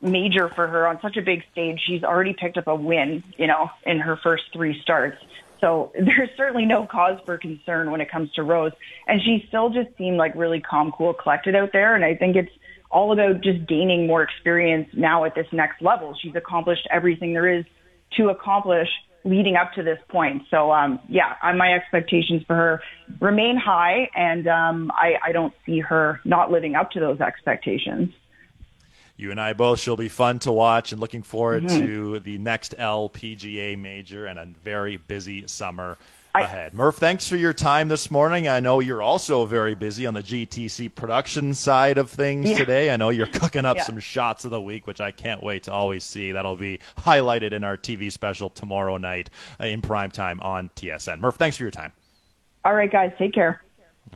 major for her on such a big stage. She's already picked up a win, you know, in her first three starts. So there's certainly no cause for concern when it comes to Rose. And she still just seemed like really calm, cool, collected out there. And I think it's all about just gaining more experience now at this next level. She's accomplished everything there is to accomplish leading up to this point. So, um, yeah, my expectations for her remain high, and um, I, I don't see her not living up to those expectations
you and I both shall be fun to watch and looking forward mm-hmm. to the next LPGA major and a very busy summer I, ahead. Murph, thanks for your time this morning. I know you're also very busy on the GTC production side of things yeah. today. I know you're cooking up yeah. some shots of the week, which I can't wait to always see. That'll be highlighted in our TV special tomorrow night uh, in prime time on TSN. Murph, thanks for your time.
All right, guys, take care.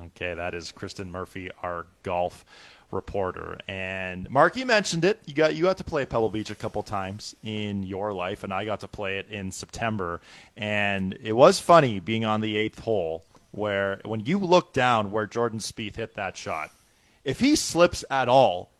Okay, that is Kristen Murphy, our golf reporter. And Mark, you mentioned it. You got you got to play Pebble Beach a couple times in your life, and I got to play it in September. And it was funny being on the eighth hole, where when you look down where Jordan Spieth hit that shot, if he slips at all,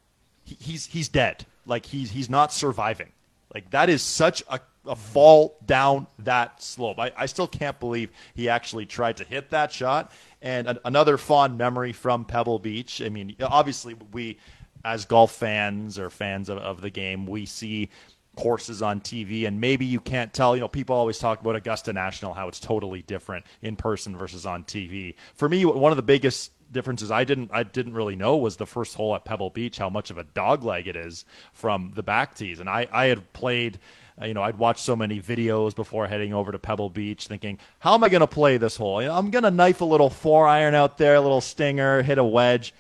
he, he's he's dead. Like he's he's not surviving. Like that is such a a fall down that slope. I, I still can't believe he actually tried to hit that shot. And a, another fond memory from Pebble Beach. I mean, obviously, we, as golf fans or fans of, of the game, we see courses on TV, and maybe you can't tell. You know, people always talk about Augusta National, how it's totally different in person versus on TV. For me, one of the biggest differences I didn't I didn't really know was the first hole at Pebble Beach, how much of a dog leg it is from the back tees, and I I had played Uh, you know, I'd watch so many videos before heading over to Pebble Beach, thinking, how am I going to play this hole? You know, I'm going to knife a little four iron out there, a little stinger, hit a wedge.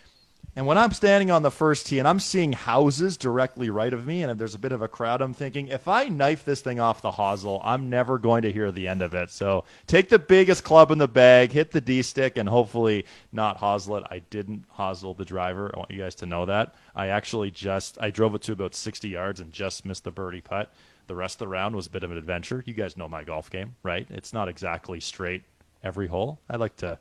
And when I'm standing on the first tee and I'm seeing houses directly right of me, and if there's a bit of a crowd, I'm thinking, if I knife this thing off the hosel, I'm never going to hear the end of it. So take the biggest club in the bag, hit the D stick, and hopefully not hosel it. I didn't hosel the driver. I want you guys to know that. I actually just I drove it to about 60 yards and just missed the birdie putt. The rest of the round was a bit of an adventure. You guys know my golf game, right? It's not exactly straight every hole. I like to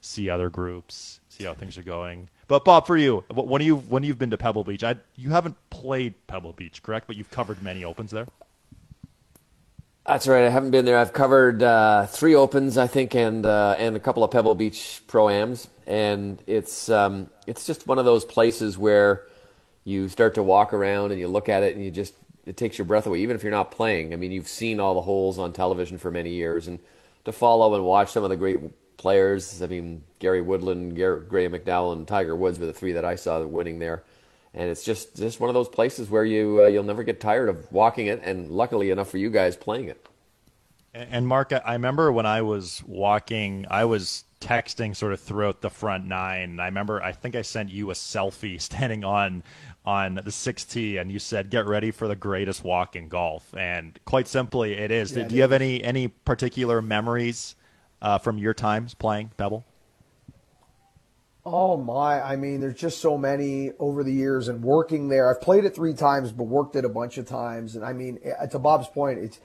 see other groups, see how things are going. But Bob, for you, when you when you've been to Pebble Beach, I, you haven't played Pebble Beach, correct? But you've covered many opens there.
That's right. I haven't been there. I've covered uh, three opens, I think, and uh, and a couple of Pebble Beach pro ams, and it's um, it's just one of those places where you start to walk around and you look at it and you just it takes your breath away, even if you're not playing. I mean, you've seen all the holes on television for many years, and to follow and watch some of the great players. I mean, Gary Woodland, Gary, Graham McDowell, and Tiger Woods were the three that I saw winning there. And it's just just one of those places where you uh, you'll never get tired of walking it, and luckily enough for you guys, playing it.
And Mark, I remember when I was walking, I was texting sort of throughout the front nine. I remember, I think I sent you a selfie standing on on the 6T, and you said, "Get ready for the greatest walk in golf." And quite simply, it is. Yeah, Do you have any any particular memories uh, from your times playing Pebble?
Oh my! I mean, there's just so many over the years, and working there. I've played it three times, but worked it a bunch of times. And I mean, to Bob's point, it's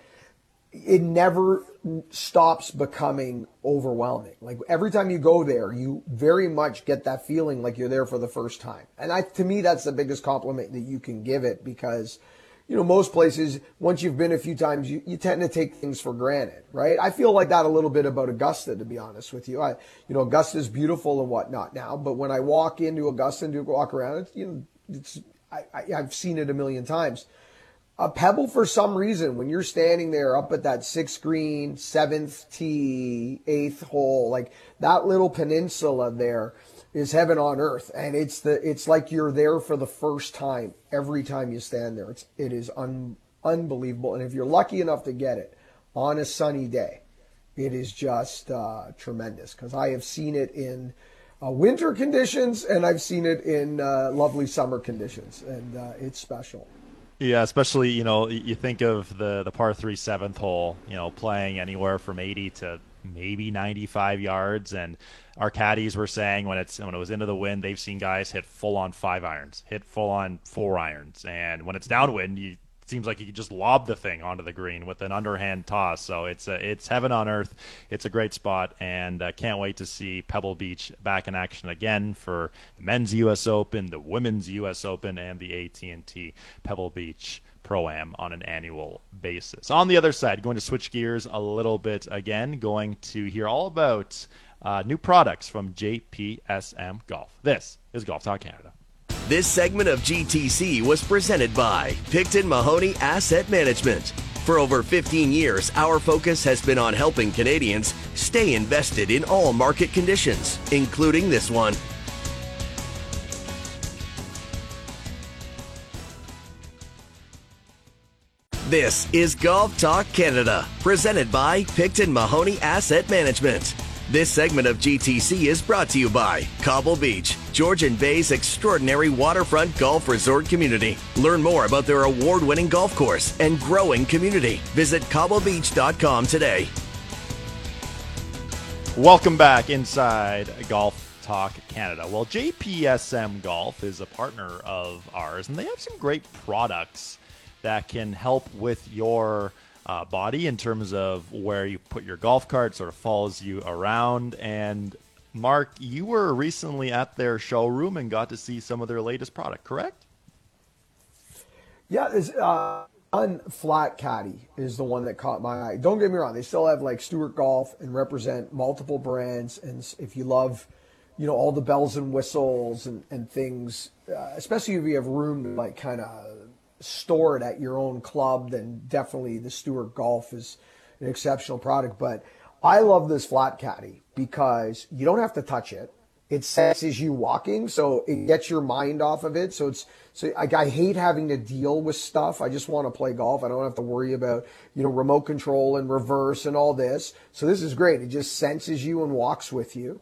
it never stops becoming overwhelming. Like every time you go there, you very much get that feeling like you're there for the first time. And I, to me, that's the biggest compliment that you can give it because you know, most places, once you've been a few times, you, you tend to take things for granted, right? I feel like that a little bit about Augusta, to be honest with you. I, you know, Augusta is beautiful and whatnot now, but when I walk into Augusta and do walk around, it's, you know, it's, I, I, I've seen it a million times. A pebble, for some reason, when you're standing there up at that sixth green, seventh tee, eighth hole, like that little peninsula there, is heaven on earth. And it's the it's like you're there for the first time every time you stand there. It's it is un, unbelievable. And if you're lucky enough to get it on a sunny day it is just uh, tremendous. Because i have seen it in uh, winter conditions and i've seen it in uh, lovely summer conditions. And uh, it's special
yeah, especially you know you think of the the par three seventh hole, you know, playing anywhere from eighty to maybe ninety five yards, and our caddies were saying when it's when it was into the wind, they've seen guys hit full on five irons, hit full on four irons, and when it's downwind, you seems like you can just lob the thing onto the green with an underhand toss. So it's a, it's heaven on earth. It's a great spot, and uh, can't wait to see Pebble Beach back in action again for the men's U.S. Open, the women's U.S. Open, and the AT&T Pebble Beach pro am on an annual basis. On the other side, going to switch gears a little bit again, going to hear all about uh, new products from JPSM Golf. This is Golf Talk Canada.
This segment of GTC was presented by Picton Mahoney Asset Management. For over 15 years, our focus has been on helping Canadians stay invested in all market conditions, including this one. This is Golf Talk Canada, presented by Picton Mahoney Asset Management. This segment of GTC is brought to you by Cobble Beach, Georgian Bay's extraordinary waterfront golf resort community. Learn more about their award winning golf course and growing community. Visit cobblebeach.com today.
Welcome back inside Golf Talk Canada. Well, JPSM Golf is a partner of ours, and they have some great products that can help with your uh, body in terms of where you put your golf cart, sort of follows you around. And Mark, you were recently at their showroom and got to see some of their latest product, correct?
Yeah, this uh, Caddy is the one that caught my eye. Don't get me wrong; they still have like Stewart Golf and represent multiple brands. And if you love, you know, all the bells and whistles and, and things, uh, especially if you have room to like kind of store it at your own club, then definitely the Stewart Golf is an exceptional product. But I love this flat caddy because you don't have to touch it. it senses you walking, so it gets your mind off of it. So it's so like I hate having to deal with stuff. I just want to play golf. I don't have to worry about you know remote control and reverse and all this. So this is great. It just senses you and walks with you,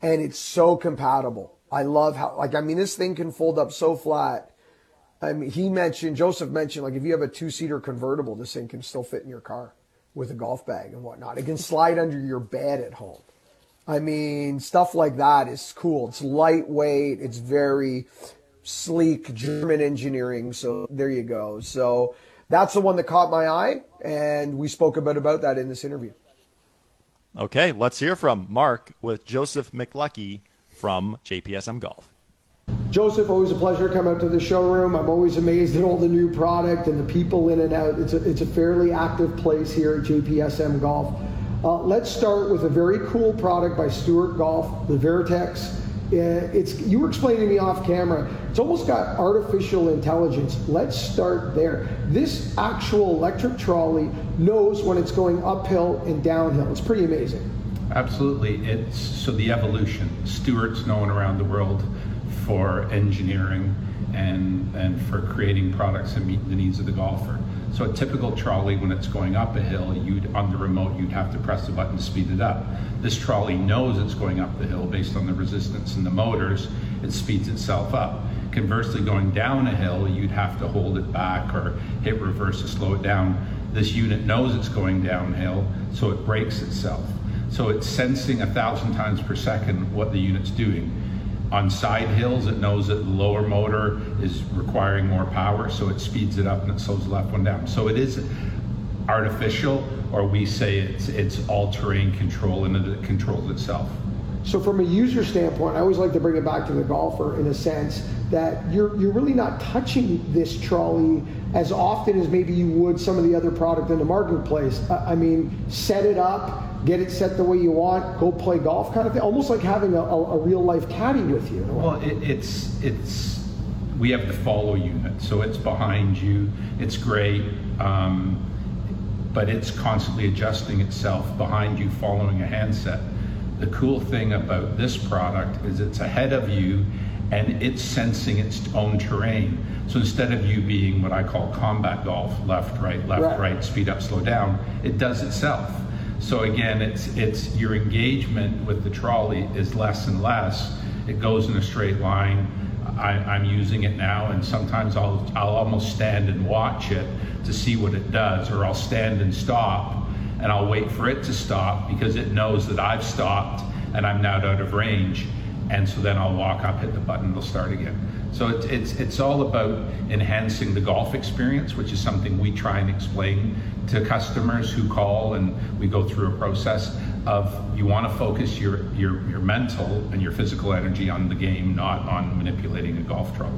and it's so compatible. I love how like I mean this thing can fold up so flat. I mean he mentioned Joseph mentioned like if you have a two seater convertible, this thing can still fit in your car with a golf bag and whatnot. It can slide under your bed at home. I mean, stuff like that is cool. It's lightweight. It's very sleek German engineering. So there you go. So that's the one that caught my eye, and we spoke a bit about that in this interview.
Okay, let's hear from Mark with Joseph McLuckie from JPSM Golf.
Joseph, always a pleasure to come out to the showroom. I'm always amazed at all the new product and the people in and out. It's a, it's a fairly active place here at JPSM Golf. Uh, let's start with a very cool product by Stewart Golf, the Veritex. Uh, it's you were explaining to me off camera. It's almost got artificial intelligence. Let's start there. This actual electric trolley knows when it's going uphill and downhill. It's pretty amazing.
Absolutely. It's so the evolution. Stewart's known around the world for engineering and and for creating products that meet the needs of the golfer. So a typical trolley, when it's going up a hill, you'd on the remote you'd have to press the button to speed it up. This trolley knows it's going up the hill based on the resistance in the motors. It speeds itself up. Conversely, going down a hill, you'd have to hold it back or hit reverse to slow it down. This unit knows it's going downhill, so it brakes itself. So it's sensing a thousand times per second what the unit's doing on side hills, it knows that the lower motor is requiring more power, so it speeds it up and it slows the left one down. So it is artificial, or we say it's it's all-terrain control and it controls itself.
So from a user standpoint, I always like to bring it back to the golfer in a sense that you're you're really not touching this trolley as often as maybe you would some of the other product in the marketplace. I mean, set it up, get it set the way you want, go play golf kind of thing. Almost like having a, a, a real life caddy with you.
Well, it, it's it's we have the follow unit, so it's behind you. It's great, um, but it's constantly adjusting itself behind you, following a handset. The cool thing about this product is it's ahead of you and it's sensing its own terrain. So instead of you being what I call combat golf, left, right, left, right, right speed up, slow down, it does itself. So again, it's it's your engagement with the trolley is less and less. It goes in a straight line. I, am using it now, and sometimes I'll I'll almost stand and watch it to see what it does, or I'll stand and stop, and I'll wait for it to stop because it knows that I've stopped and I'm now out of range, and so then I'll walk up, hit the button, it'll start again. So it's, it's, it's all about enhancing the golf experience, which is something we try and explain to customers who call and we go through a process of you want to focus your, your, your mental and your physical energy on the game, not on manipulating a golf trolley.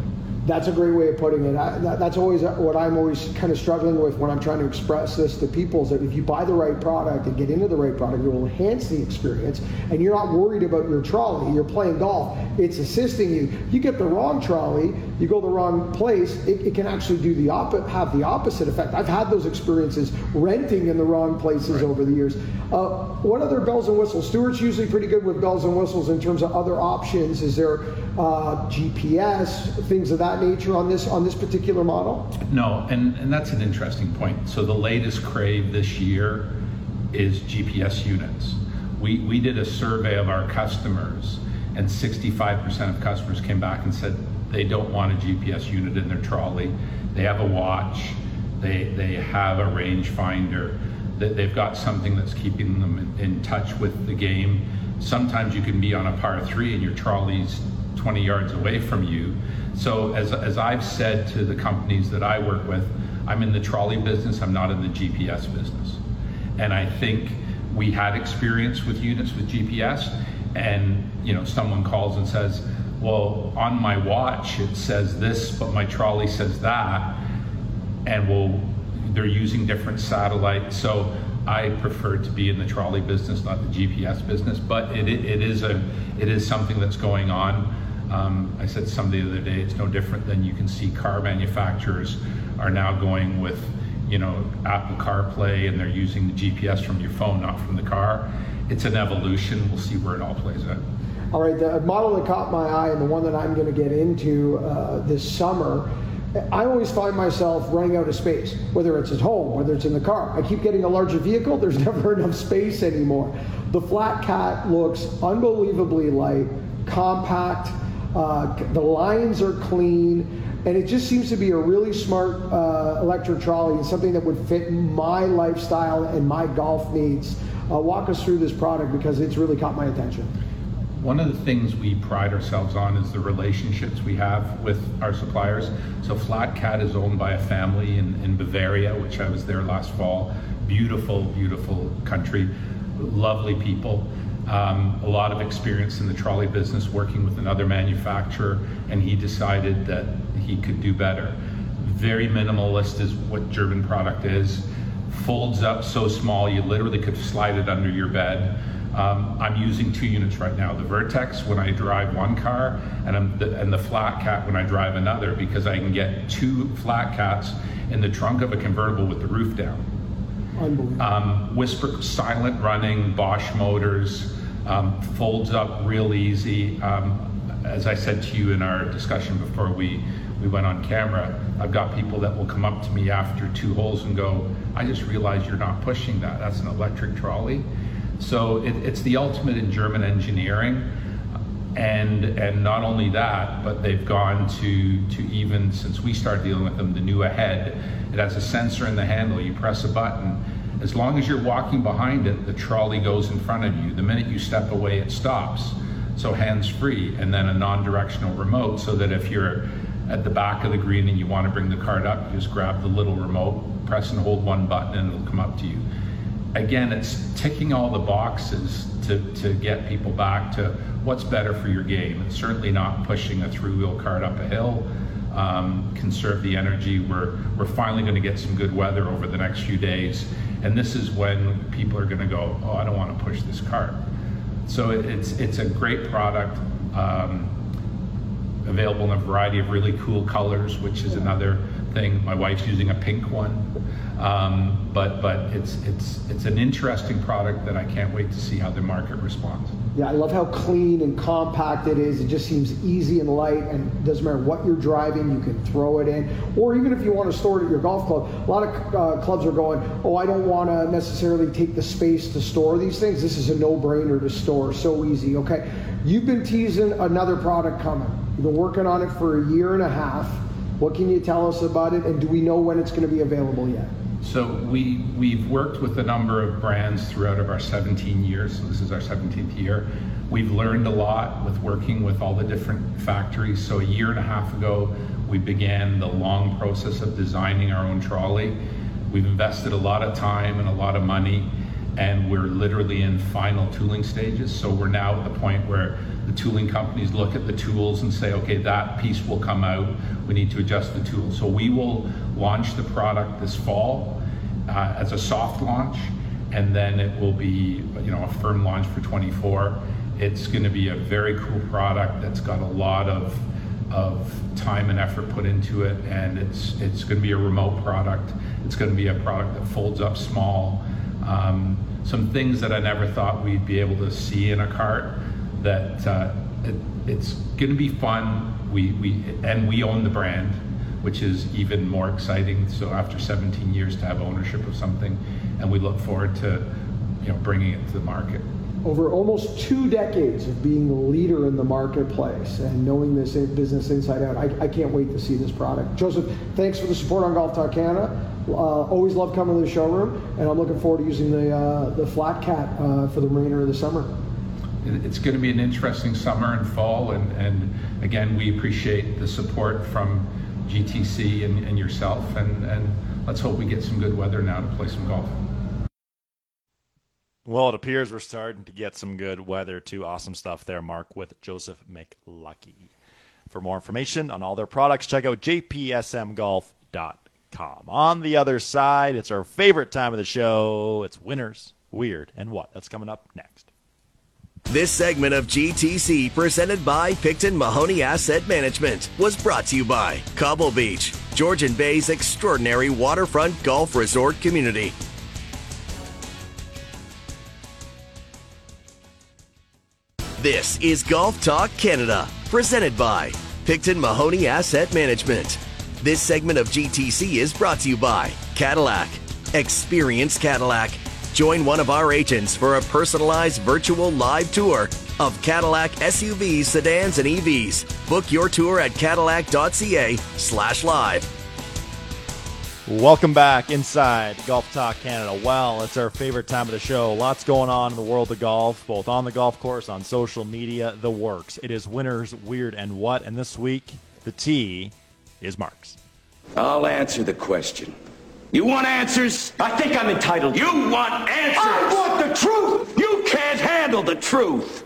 That's a great way of putting it. I, that, that's always what I'm always kind of struggling with when I'm trying to express this to people is that if you buy the right product and get into the right product, it will enhance the experience. And you're not worried about your trolley. You're playing golf. It's assisting you. You get the wrong trolley, you go the wrong place. It, it can actually do the op- have the opposite effect. I've had those experiences renting in the wrong places right. over the years. Uh, what other bells and whistles? Stewart's usually pretty good with bells and whistles in terms of other options. Is there uh, GPS, things of that nature on this on this particular model?
No, and, and that's an interesting point. So the latest crave this year is GPS units. We, we did a survey of our customers, and 65% of customers came back and said they don't want a GPS unit in their trolley. They have a watch, they, they have a rangefinder, they've got something that's keeping them in, in touch with the game. Sometimes you can be on a par three and your trolley's 20 yards away from you. So as, as I've said to the companies that I work with, I'm in the trolley business, I'm not in the GPS business. And I think we had experience with units with GPS and you know someone calls and says, well, on my watch it says this, but my trolley says that. And well, they're using different satellites. So I prefer to be in the trolley business, not the GPS business. But it, it, is a it is something that's going on. Um, I said somebody the other day, it's no different than you can see car manufacturers are now going with, you know, Apple CarPlay and they're using the GPS from your phone, not from the car. It's an evolution. We'll see where it all plays out.
All right, the model that caught my eye and the one that I'm going to get into uh, this summer. I always find myself running out of space, whether it's at home, whether it's in the car. I keep getting a larger vehicle, there's never enough space anymore. The Flat Cat looks unbelievably light, compact, uh, the lines are clean, and it just seems to be a really smart uh, electric trolley and something that would fit my lifestyle and my golf needs. Uh, walk us through this product because it's really caught my attention.
One of the things we pride ourselves on is the relationships we have with our suppliers. So Flat Cat is owned by a family in, in Bavaria, which I was there last fall. Beautiful, beautiful country, lovely people. Um, a lot of experience in the trolley business working with another manufacturer, and he decided that he could do better. Very minimalist is what German product is. Folds up so small you literally could slide it under your bed. Um, I'm using two units right now: the Vertex when I drive one car, and, the, and the Flat Cat when I drive another, because I can get two Flat Cats in the trunk of a convertible with the roof down. Um, Whisper silent running, Bosch motors, um, folds up real easy. Um, as I said to you in our discussion before we, we went on camera, I've got people that will come up to me after two holes and go, I just realized you're not pushing that. That's an electric trolley. So it, it's the ultimate in German engineering. And, and not only that, but they've gone to, to even, since we started dealing with them, the new Ahead. It has a sensor in the handle. You press a button. As long as you're walking behind it, the trolley goes in front of you. The minute you step away, it stops. So hands free, and then a non directional remote so that if you're at the back of the green and you want to bring the cart up, you just grab the little remote, press and hold one button, and it'll come up to you again, it's ticking all the boxes to, to get people back to what's better for your game. It's certainly not pushing a three wheel cart up a hill. Um, conserve the energy. We're, we're finally going to get some good weather over the next few days. And this is when people are going to go, oh, I don't want to push this cart. So it, it's, it's a great product. Um, available in a variety of really cool colors, which is another thing. My wife's using a pink one. Um, but but it's it's it's an interesting product that I can't wait to see how the market responds.
Yeah, I love how clean and compact it is. It just seems easy and light, and doesn't matter what you're driving, you can throw it in. Or even if you want to store it at your golf club, a lot of uh, clubs are going, oh, I don't want to necessarily take the space to store these things. This is a no-brainer to store, so easy. Okay, you've been teasing another product coming. You've been working on it for a year and a half. What can you tell us about it, and do we know when it's going to be available yet?
So we we've worked with a number of brands throughout of our 17 years. So this is our 17th year. We've learned a lot with working with all the different factories. So a year and a half ago, we began the long process of designing our own trolley. We've invested a lot of time and a lot of money, and we're literally in final tooling stages. So we're now at the point where the tooling companies look at the tools and say, okay, that piece will come out. We need to adjust the tool. So we will launch the product this fall uh, as a soft launch, and then it will be, you know, a firm launch for 24. It's going to be a very cool product that's got a lot of of time and effort put into it, and it's it's going to be a remote product. It's going to be a product that folds up small. Um, some things that I never thought we'd be able to see in a cart that uh, it, it's going to be fun. We, we and we own the brand, which is even more exciting. So after 17 years to have ownership of something, and we look forward to you know bringing it to the market.
Over almost two decades of being the leader in the marketplace and knowing this business inside out, I, I can't wait to see this product. Joseph, thanks for the support on Golf Talk Canada. Uh, always love coming to the showroom, and I'm looking forward to using the uh, the Flat Cat uh, for the remainder of the summer
it's going to be an interesting summer and fall. And, and again, we appreciate the support from GTC and, and yourself. And, and let's hope we get some good weather now to play some golf.
Well, it appears we're starting to get some good weather too. Awesome stuff there, Mark, with Joseph McLuckie. For more information on all their products, check out jpsmgolf.com. On the other side, it's our favorite time of the show. It's winners, weird, and what? That's coming up next.
This segment of GTC, presented by Picton Mahoney Asset Management, was brought to you by Cobble Beach, Georgian Bay's extraordinary waterfront golf resort community. This is Golf Talk Canada, presented by Picton Mahoney Asset Management. This segment of GTC is brought to you by Cadillac. Experience Cadillac. Join one of our agents for a personalized virtual live tour of Cadillac SUVs, sedans, and EVs. Book your tour at cadillac.ca slash live.
Welcome back inside Golf Talk Canada. Well, it's our favorite time of the show. Lots going on in the world of golf, both on the golf course, on social media, the works. It is winners, weird, and what. And this week, the tee is Marks.
I'll answer the question. You want answers? I think I'm entitled. You want answers? I want the truth. You can't handle the truth.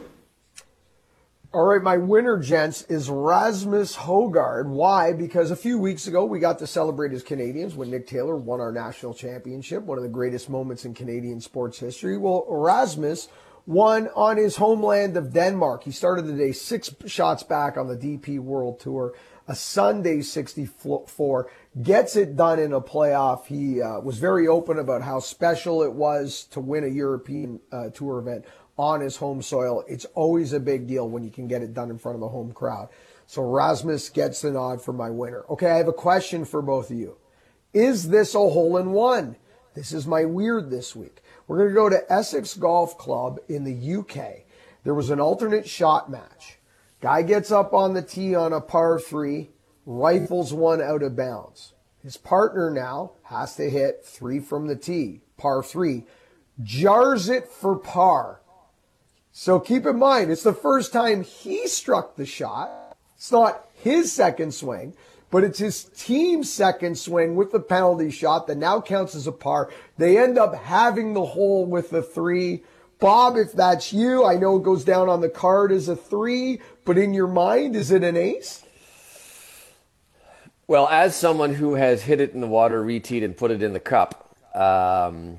All right, my winner, gents, is Rasmus Hojgaard. Why? Because a few weeks ago we got to celebrate as Canadians when Nick Taylor won our national championship, one of the greatest moments in Canadian sports history. Well, Rasmus won on his homeland of Denmark. He started the day six shots back on the DP World Tour, a Sunday 64, gets it done in a playoff. He uh, was very open about how special it was to win a European uh, Tour event on his home soil. It's always a big deal when you can get it done in front of the home crowd. So Rasmus gets the nod for my winner. Okay, I have a question for both of you. Is this a hole in one? This is my weird this week. We're going to go to Essex Golf Club in the UK. There was an alternate shot match. Guy gets up on the tee on a par three, rifles one out of bounds. His partner now has to hit three from the tee, par three, jars it for par. So keep in mind, it's the first time he struck the shot. It's not his second swing, but it's his team's second swing with the penalty shot that now counts as a par. They end up having the hole with the three. Bob, if that's you, I know it goes down on the card as a three, but in your mind, is it an ace?
Well, as someone who has hit it in the water, reteed, and put it in the cup, um,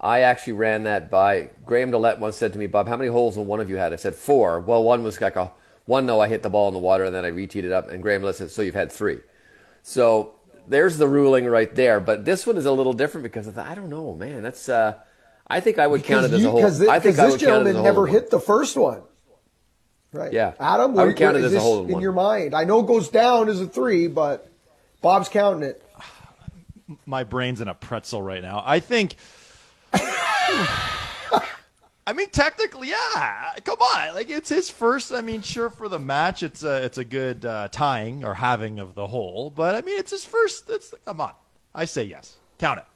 I actually ran that by Graham DeLaet once said to me, Bob, how many holes will one of you had? I said four. Well, one was like a one no, I hit the ball in the water and then I reteed it up. And Graham DeLaet said, so you've had three. So there's the ruling right there. But this one is a little different because I don't know, man. That's uh, I think I would
because
count it as
you,
a hole. I think
I this gentleman never hit the first one. Right.
Yeah.
Adam,
I would count it as a hole in,
in
one.
your mind. I know it goes down as a three, but Bob's counting it.
My brain's in a pretzel right now. I think. I mean, technically, yeah. Come on, like it's his first. I mean, sure, for the match, it's a it's a good uh, tying or having of the hole. But I mean, it's his first. It's come on. I say yes. Count it.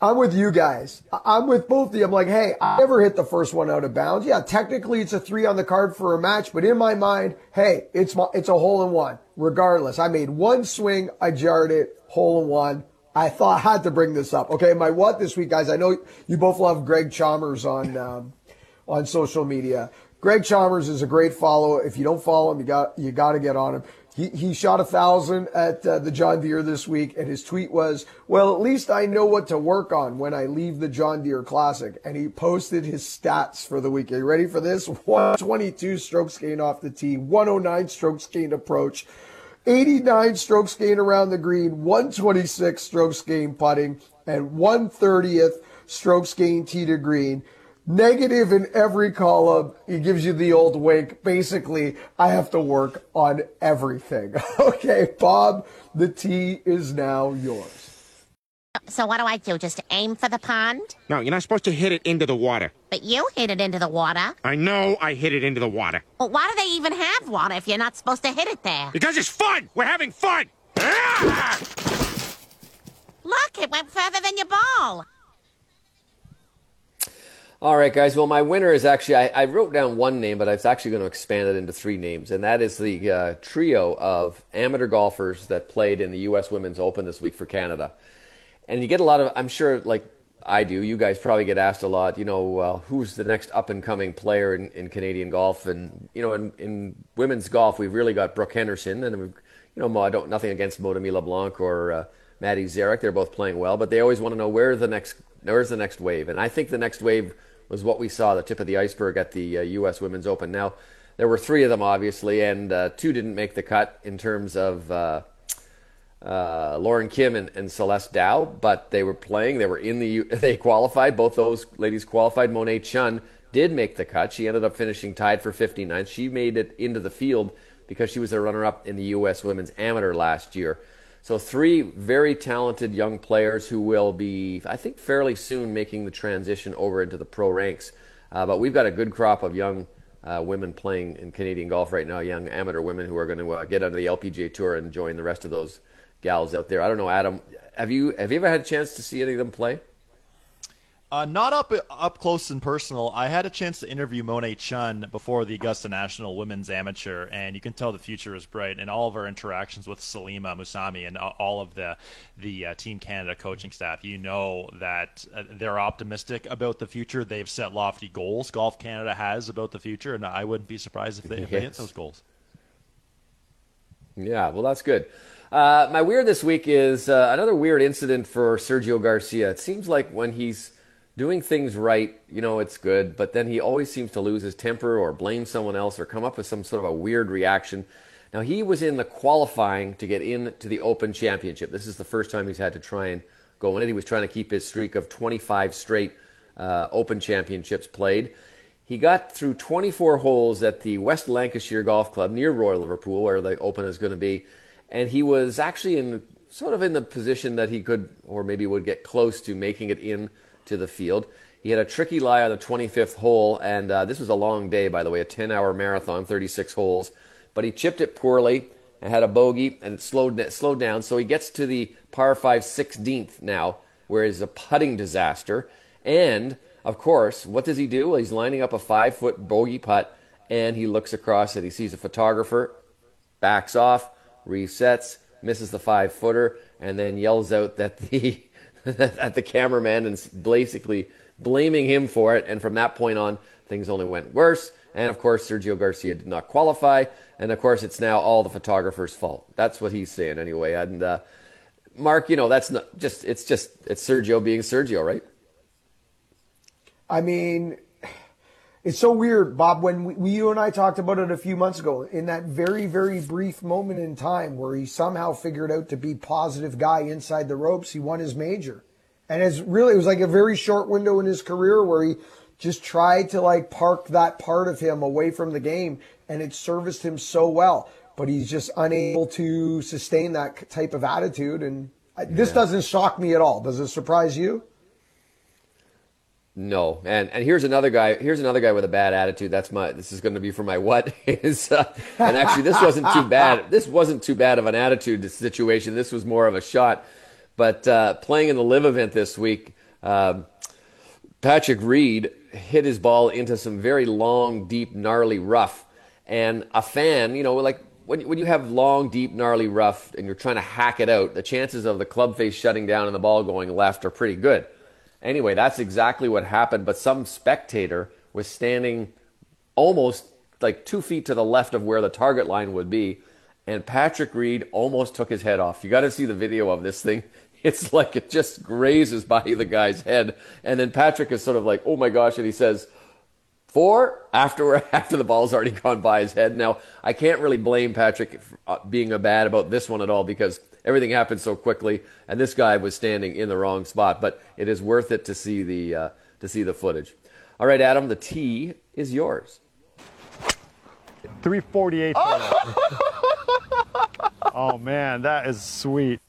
I'm with you guys. I'm with both of you. I'm like, hey, I never hit the first one out of bounds. Yeah, technically it's a three on the card for a match, but in my mind, hey, it's my, it's a hole in one. Regardless, I made one swing, I jarred it, hole in one. I thought I had to bring this up. Okay, my what this week, guys? I know you both love Greg Chalmers on um, on social media. Greg Chalmers is a great follow. If you don't follow him, you got you got to get on him. He, he shot a thousand at uh, the John Deere this week, and his tweet was, "Well, at least I know what to work on when I leave the John Deere Classic." And he posted his stats for the week. Are you ready for this? 122 strokes gained off the tee, 109 strokes gained approach, 89 strokes gained around the green, 126 strokes gained putting, and 130th strokes gained tee to green negative in every column. He gives you the old wink. Basically, I have to work on everything. okay, Bob, the tee is now yours.
So what do I do? Just aim for the pond?
No, you're not supposed to hit it into the water.
But you hit it into the water.
I know I hit it into the water.
Well, why do they even have water if you're not supposed to hit it there?
Because it's fun! We're having fun! Ah!
Look, it went further than your ball.
All right, guys. Well, my winner is actually, I, I wrote down one name, but I was actually going to expand it into three names. And that is the uh, trio of amateur golfers that played in the U.S. Women's Open this week for Canada. And you get a lot of, I'm sure, like I do, you guys probably get asked a lot, you know, who's the next up and coming player in, in Canadian golf? And, you know, in, in women's golf, we've really got Brooke Henderson. And, you know, I don't, nothing against Maude-Aimee LeBlanc or uh, Maddie Szeryk. They're both playing well, but they always want to know where the next, where's the next wave. And I think the next wave was what we saw, the tip of the iceberg at the uh, U.S. Women's Open. Now, there were three of them, obviously, and uh, two didn't make the cut in terms of uh, uh, Lauren Kim and, and, Celeste Dao, but they were playing. They were in the, they qualified. Both those ladies qualified. Monet Chun did make the cut. She ended up finishing tied for 59th. She made it into the field because she was a runner up in the U.S. Women's Amateur last year. So, three very talented young players who will be, I think, fairly soon making the transition over into the pro ranks. Uh, but we've got a good crop of young uh, women playing in Canadian golf right now, young amateur women who are going to uh, get onto the LPGA tour and join the rest of those gals out there. I don't know, Adam. Have you have you ever had a chance to see any of them play?
Uh, not up up close and personal. I had a chance to interview Monet Chun before the Augusta National Women's Amateur, and you can tell the future is bright. And all of our interactions with Salimah Mussani and all of the the uh, Team Canada coaching staff, you know that uh, they're optimistic about the future. They've set lofty goals. Golf Canada has about the future, and I wouldn't be surprised if they, if they hit those goals.
Yeah, well, that's good. Uh, my weird this week is uh, another weird incident for Sergio Garcia. It seems like when he's doing things right, you know, it's good, but then he always seems to lose his temper or blame someone else or come up with some sort of a weird reaction. Now, he was in the qualifying to get into the Open Championship. This is the first time he's had to try and go in it. He was trying to keep his streak of 25 straight uh, Open Championships played. He got through 24 holes at the West Lancashire Golf Club near Royal Liverpool, where the Open is going to be, and he was actually in sort of in the position that he could, or maybe would get close to making it in to the field. He had a tricky lie on the 25th hole, and uh, this was a long day, by the way, a 10 hour marathon, 36 holes. But he chipped it poorly and had a bogey, and it slowed, it slowed down. So he gets to the par 5 16th now, where it's a putting disaster. And, of course, what does he do? Well, he's lining up a five foot bogey putt, and he looks across it. He sees a photographer, backs off, resets, misses the five footer, and then yells out that the at the cameraman and basically blaming him for it. And from that point on, things only went worse. And of course, Sergio Garcia did not qualify. And of course, it's now all the photographer's fault. That's what he's saying anyway. And uh, Mark, you know, that's not just, it's just, it's Sergio being Sergio, right?
I mean, it's so weird, Bob. When we, you and I talked about it a few months ago, in that very, very brief moment in time where he somehow figured out to be positive guy inside the ropes, he won his major, and it's really it was like a very short window in his career where he just tried to like park that part of him away from the game, and it serviced him so well. But he's just unable to sustain that type of attitude, and this doesn't shock me at all. Does it surprise you?
No, and and here's another guy. Here's another guy with a bad attitude. That's my. This is going to be for my what is. Uh, and actually, this wasn't too bad. This wasn't too bad of an attitude situation. This was more of a shot. But uh, playing in the LIV event this week, um, Patrick Reed hit his ball into some very long, deep, gnarly rough, and a fan, you know, like when when you have long, deep, gnarly rough, and you're trying to hack it out, the chances of the club face shutting down and the ball going left are pretty good. Anyway, that's exactly what happened. But some spectator was standing almost like two feet to the left of where the target line would be, and Patrick Reed almost took his head off. You got to see the video of this thing. It's like it just grazes by the guy's head, and then Patrick is sort of like, "Oh my gosh!" and he says, fore after after the ball's already gone by his head. Now I can't really blame Patrick uh, being a bad about this one at all because everything happened so quickly, and this guy was standing in the wrong spot. But it is worth it to see the uh, to see the footage. All right, Adam, the tee is yours.
348. oh man, that is sweet.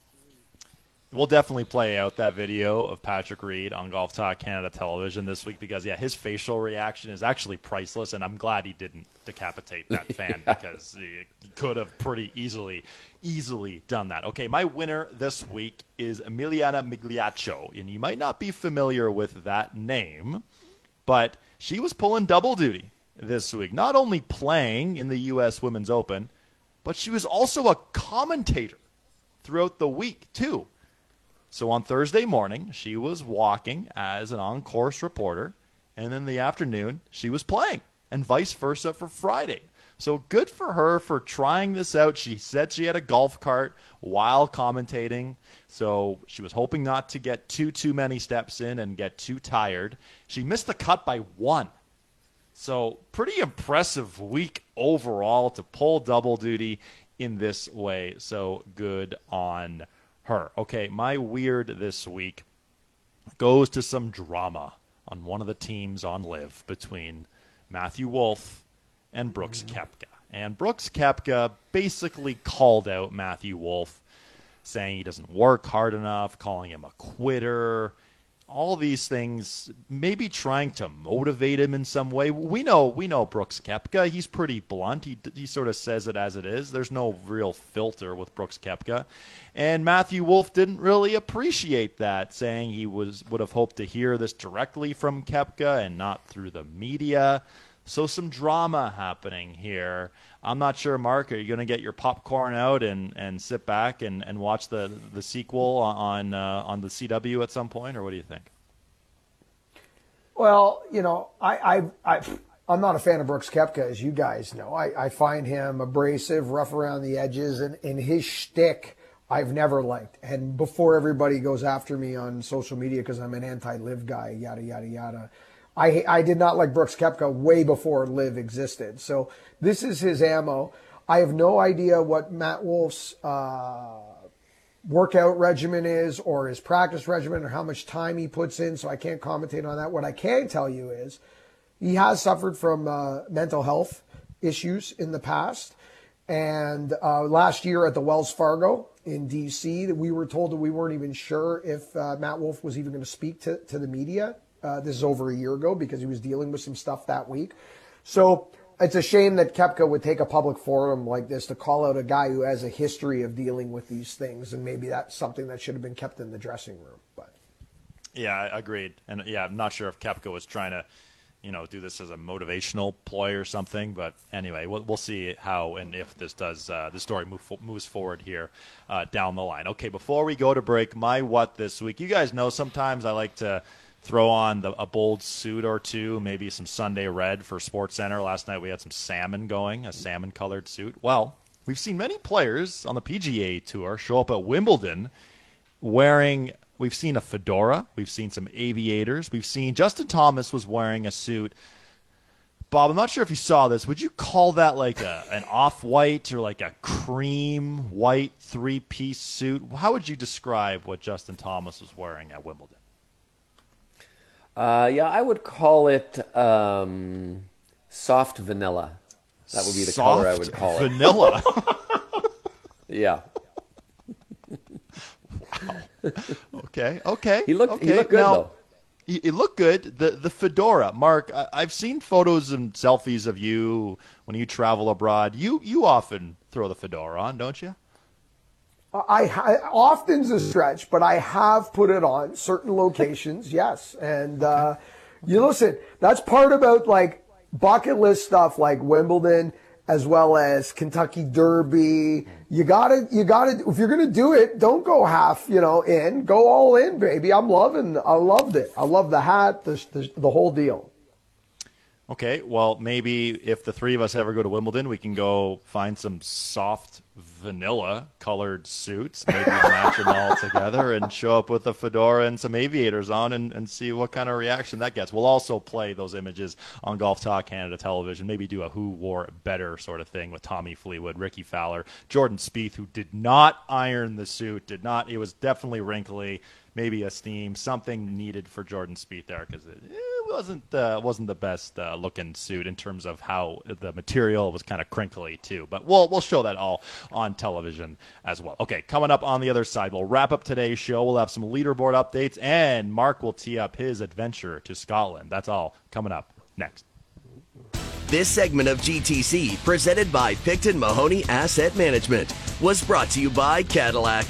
We'll definitely play out that video of Patrick Reed on Golf Talk Canada television this week because yeah, his facial reaction is actually priceless, and I'm glad he didn't decapitate that fan yeah. because he could have pretty easily, easily done that. Okay, my winner this week is Emilia Migliaccio, and you might not be familiar with that name, but she was pulling double duty this week, not only playing in the U.S. Women's Open, but she was also a commentator throughout the week too. So on Thursday morning, she was walking as an on course reporter, and in the afternoon, she was playing, and vice versa for Friday. So good for her for trying this out. She said she had a golf cart while commentating. So she was hoping not to get too too many steps in and get too tired. She missed the cut by 1. So pretty impressive week overall to pull double duty in this way. So good on her. Okay, my weird this week goes to some drama on one of the teams on LIV between Matthew Wolff and Brooks mm-hmm. Koepka. And Brooks Koepka basically called out Matthew Wolff, saying he doesn't work hard enough, calling him a quitter, all these things, maybe trying to motivate him in some way. We know we know Brooks Koepka. He's pretty blunt. He he sort of says it as it is. There's no real filter with Brooks Koepka. And Matthew Wolff didn't really appreciate that, saying he was would have hoped to hear this directly from Koepka and not through the media. So some drama happening here. I'm not sure, Mark. Are you going to get your popcorn out and, and sit back and, and watch the the sequel on uh, on the CW at some point, or what do you think?
Well, you know, I, I, I, I'm not a fan of Brooks Koepka, as you guys know. I, I find him abrasive, rough around the edges, and, and his shtick I've never liked. And before everybody goes after me on social media because I'm an anti-LIV guy, yada yada yada. I I did not like Brooks Koepka way before LIV existed. So this is his ammo. I have no idea what Matt Wolff's uh, workout regimen is or his practice regimen or how much time he puts in, so I can't commentate on that. What I can tell you is he has suffered from uh, mental health issues in the past. And uh, last year at the Wells Fargo in DC, that we were told that we weren't even sure if uh, Matt Wolff was even going to speak to, to the media. Uh, this is over a year ago because he was dealing with some stuff that week. So it's a shame that Koepka would take a public forum like this to call out a guy who has a history of dealing with these things, and maybe that's something that should have been kept in the dressing room. But
yeah, I agreed. And yeah, I'm not sure if Koepka was trying to, you know, do this as a motivational ploy or something. But anyway, we'll, we'll see how and if this does uh, the story move, moves forward here uh, down the line. Okay, before we go to break, my what this week? You guys know sometimes I like to throw on the, a bold suit or two, maybe some Sunday red for Sports Center. Last night we had some salmon going, a salmon colored suit. Well, we've seen many players on the PGA Tour show up at Wimbledon wearing. We've seen a fedora. We've seen some aviators. We've seen Justin Thomas was wearing a suit. Bob, I'm not sure if you saw this. Would you call that like a, an off white or like a cream white three piece suit? How would you describe what Justin Thomas was wearing at Wimbledon?
Uh, yeah, I would call it um, soft vanilla. That would be the
Soft
color I would call it.
vanilla.
yeah.
Okay, okay.
He looked-
okay.
he looked good,
now,
though.
He, he looked good. The the fedora, Mark. I, I've seen photos and selfies of you when you travel abroad. You you often throw the fedora on, don't you?
I, I often's a stretch, but I have put it on certain locations, yes. And uh, you listen, that's part about like bucket list stuff like Wimbledon as well as Kentucky Derby. You gotta, you gotta, if you're gonna do it, don't go half, you know, in. Go all in, baby. I'm loving, I loved it. I love the hat, the, the, the whole deal.
Okay, well, maybe if the three of us ever go to Wimbledon, we can go find some soft vanilla colored suits, maybe match them all together and show up with a fedora and some aviators on and, and see what kind of reaction that gets. We'll also play those images on Golf Talk Canada television, maybe do a who wore better sort of thing with Tommy Fleetwood, Rickie Fowler, Jordan Spieth, who did not iron the suit, did not, it was definitely wrinkly maybe a steam, something needed for Jordan Spieth there because it, it wasn't uh, wasn't the best uh, looking suit in terms of how the material was kind of crinkly too. But we'll we'll show that all on television as well. Okay, coming up on the other side, we'll wrap up today's show. We'll have some leaderboard updates, and Mark will tee up his adventure to Scotland. That's all coming up next.
This segment of GTC, presented by Picton Mahoney Asset Management, was brought to you by Cadillac.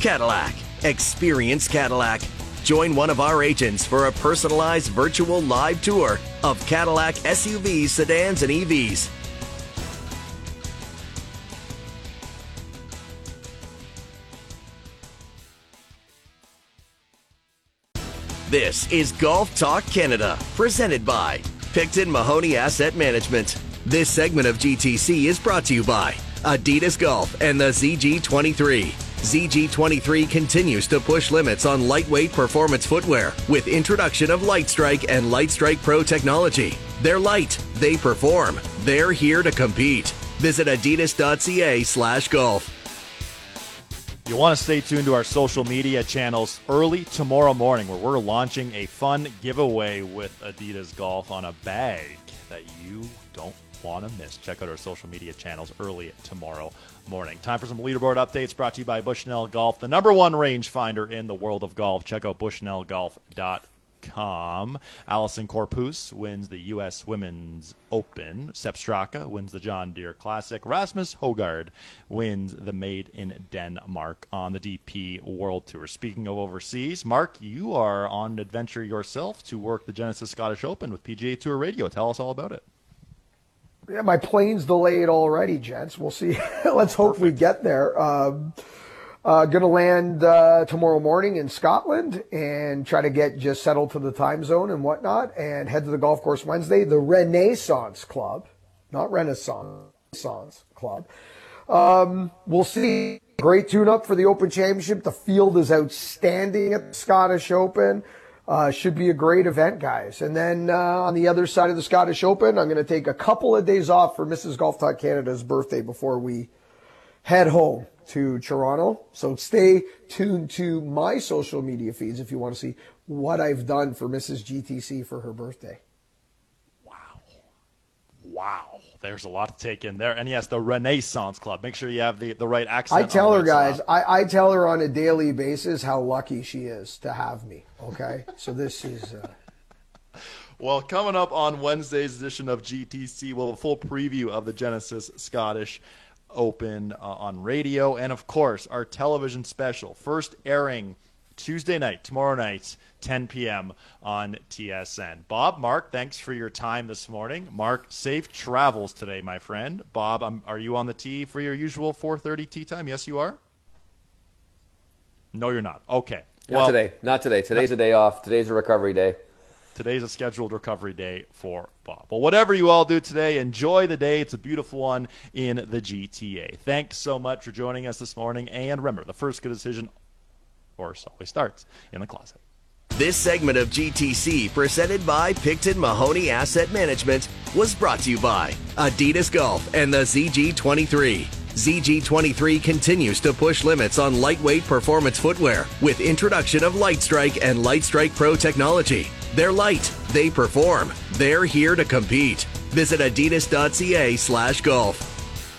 Cadillac. Experience Cadillac. Join one of our agents for a personalized virtual live tour of Cadillac SUVs, sedans, and EVs. This is Golf Talk Canada, presented by Picton Mahoney Asset Management. This segment of GTC is brought to you by Adidas Golf and the ZG23. ZG23 continues to push limits on lightweight performance footwear with introduction of Lightstrike and Lightstrike Pro technology. They're light, they perform, they're here to compete. Visit adidas.ca slash golf.
You want to stay tuned to our social media channels early tomorrow morning, where we're launching a fun giveaway with Adidas Golf on a bag that you don't want to miss. Check out our social media channels early tomorrow morning. Time for some leaderboard updates brought to you by Bushnell Golf, the number one rangefinder in the world of golf. Check out bushnellgolf.com com. Allison Corpuz wins the U.S. Women's Open. Sepp Straka wins the John Deere Classic. Rasmus Hojgaard wins the Made in Denmark on the DP World Tour. Speaking of overseas, Mark, you are on adventure yourself to work the Genesis Scottish Open with PGA Tour Radio. Tell us all about it.
Yeah, my plane's delayed already, gents. We'll see. Let's hope Perfect. we get there. Um, uh, going to land uh, tomorrow morning in Scotland and try to get just settled to the time zone and whatnot, and head to the golf course Wednesday. The Renaissance Club, not Renaissance, Renaissance Club. Um, we'll see. Great tune-up for the Open Championship. The field is outstanding at the Scottish Open. Uh, should be a great event, guys. And then uh, on the other side of the Scottish Open, I'm going to take a couple of days off for Mrs. Golf Talk Canada's birthday before we head home to Toronto. So stay tuned to my social media feeds if you want to see what I've done for Mrs. GTC for her birthday.
Wow. Wow. There's a lot to take in there. And yes, the Renaissance Club. Make sure you have the, the right accent.
I tell her, guys, I, I tell her on a daily basis how lucky she is to have me. Okay. so this is. Uh...
Well, coming up on Wednesday's edition of GTC, we'll have a full preview of the Genesis Scottish Open uh, on radio, and of course, our television special, first airing Tuesday night, tomorrow night, 10 p.m. on TSN. Bob, Mark, thanks for your time this morning. Mark, safe travels today, my friend. Bob, um, are you on the tee for your usual 4:30 tee time? Yes, you are. No, you're not. Okay.
Not well, today. Not today. Today's a day off. Today's a recovery day.
Today's a scheduled recovery day for Bob. Well, whatever you all do today, enjoy the day. It's a beautiful one in the GTA. Thanks so much for joining us this morning. And remember, the first good decision, or always starts in the closet.
This segment of GTC, presented by Picton Mahoney Asset Management, was brought to you by Adidas Golf and the ZG23. ZG23 continues to push limits on lightweight performance footwear with introduction of Lightstrike and Lightstrike Pro technology. They're light, they perform, they're here to compete. Visit adidas.ca slash golf.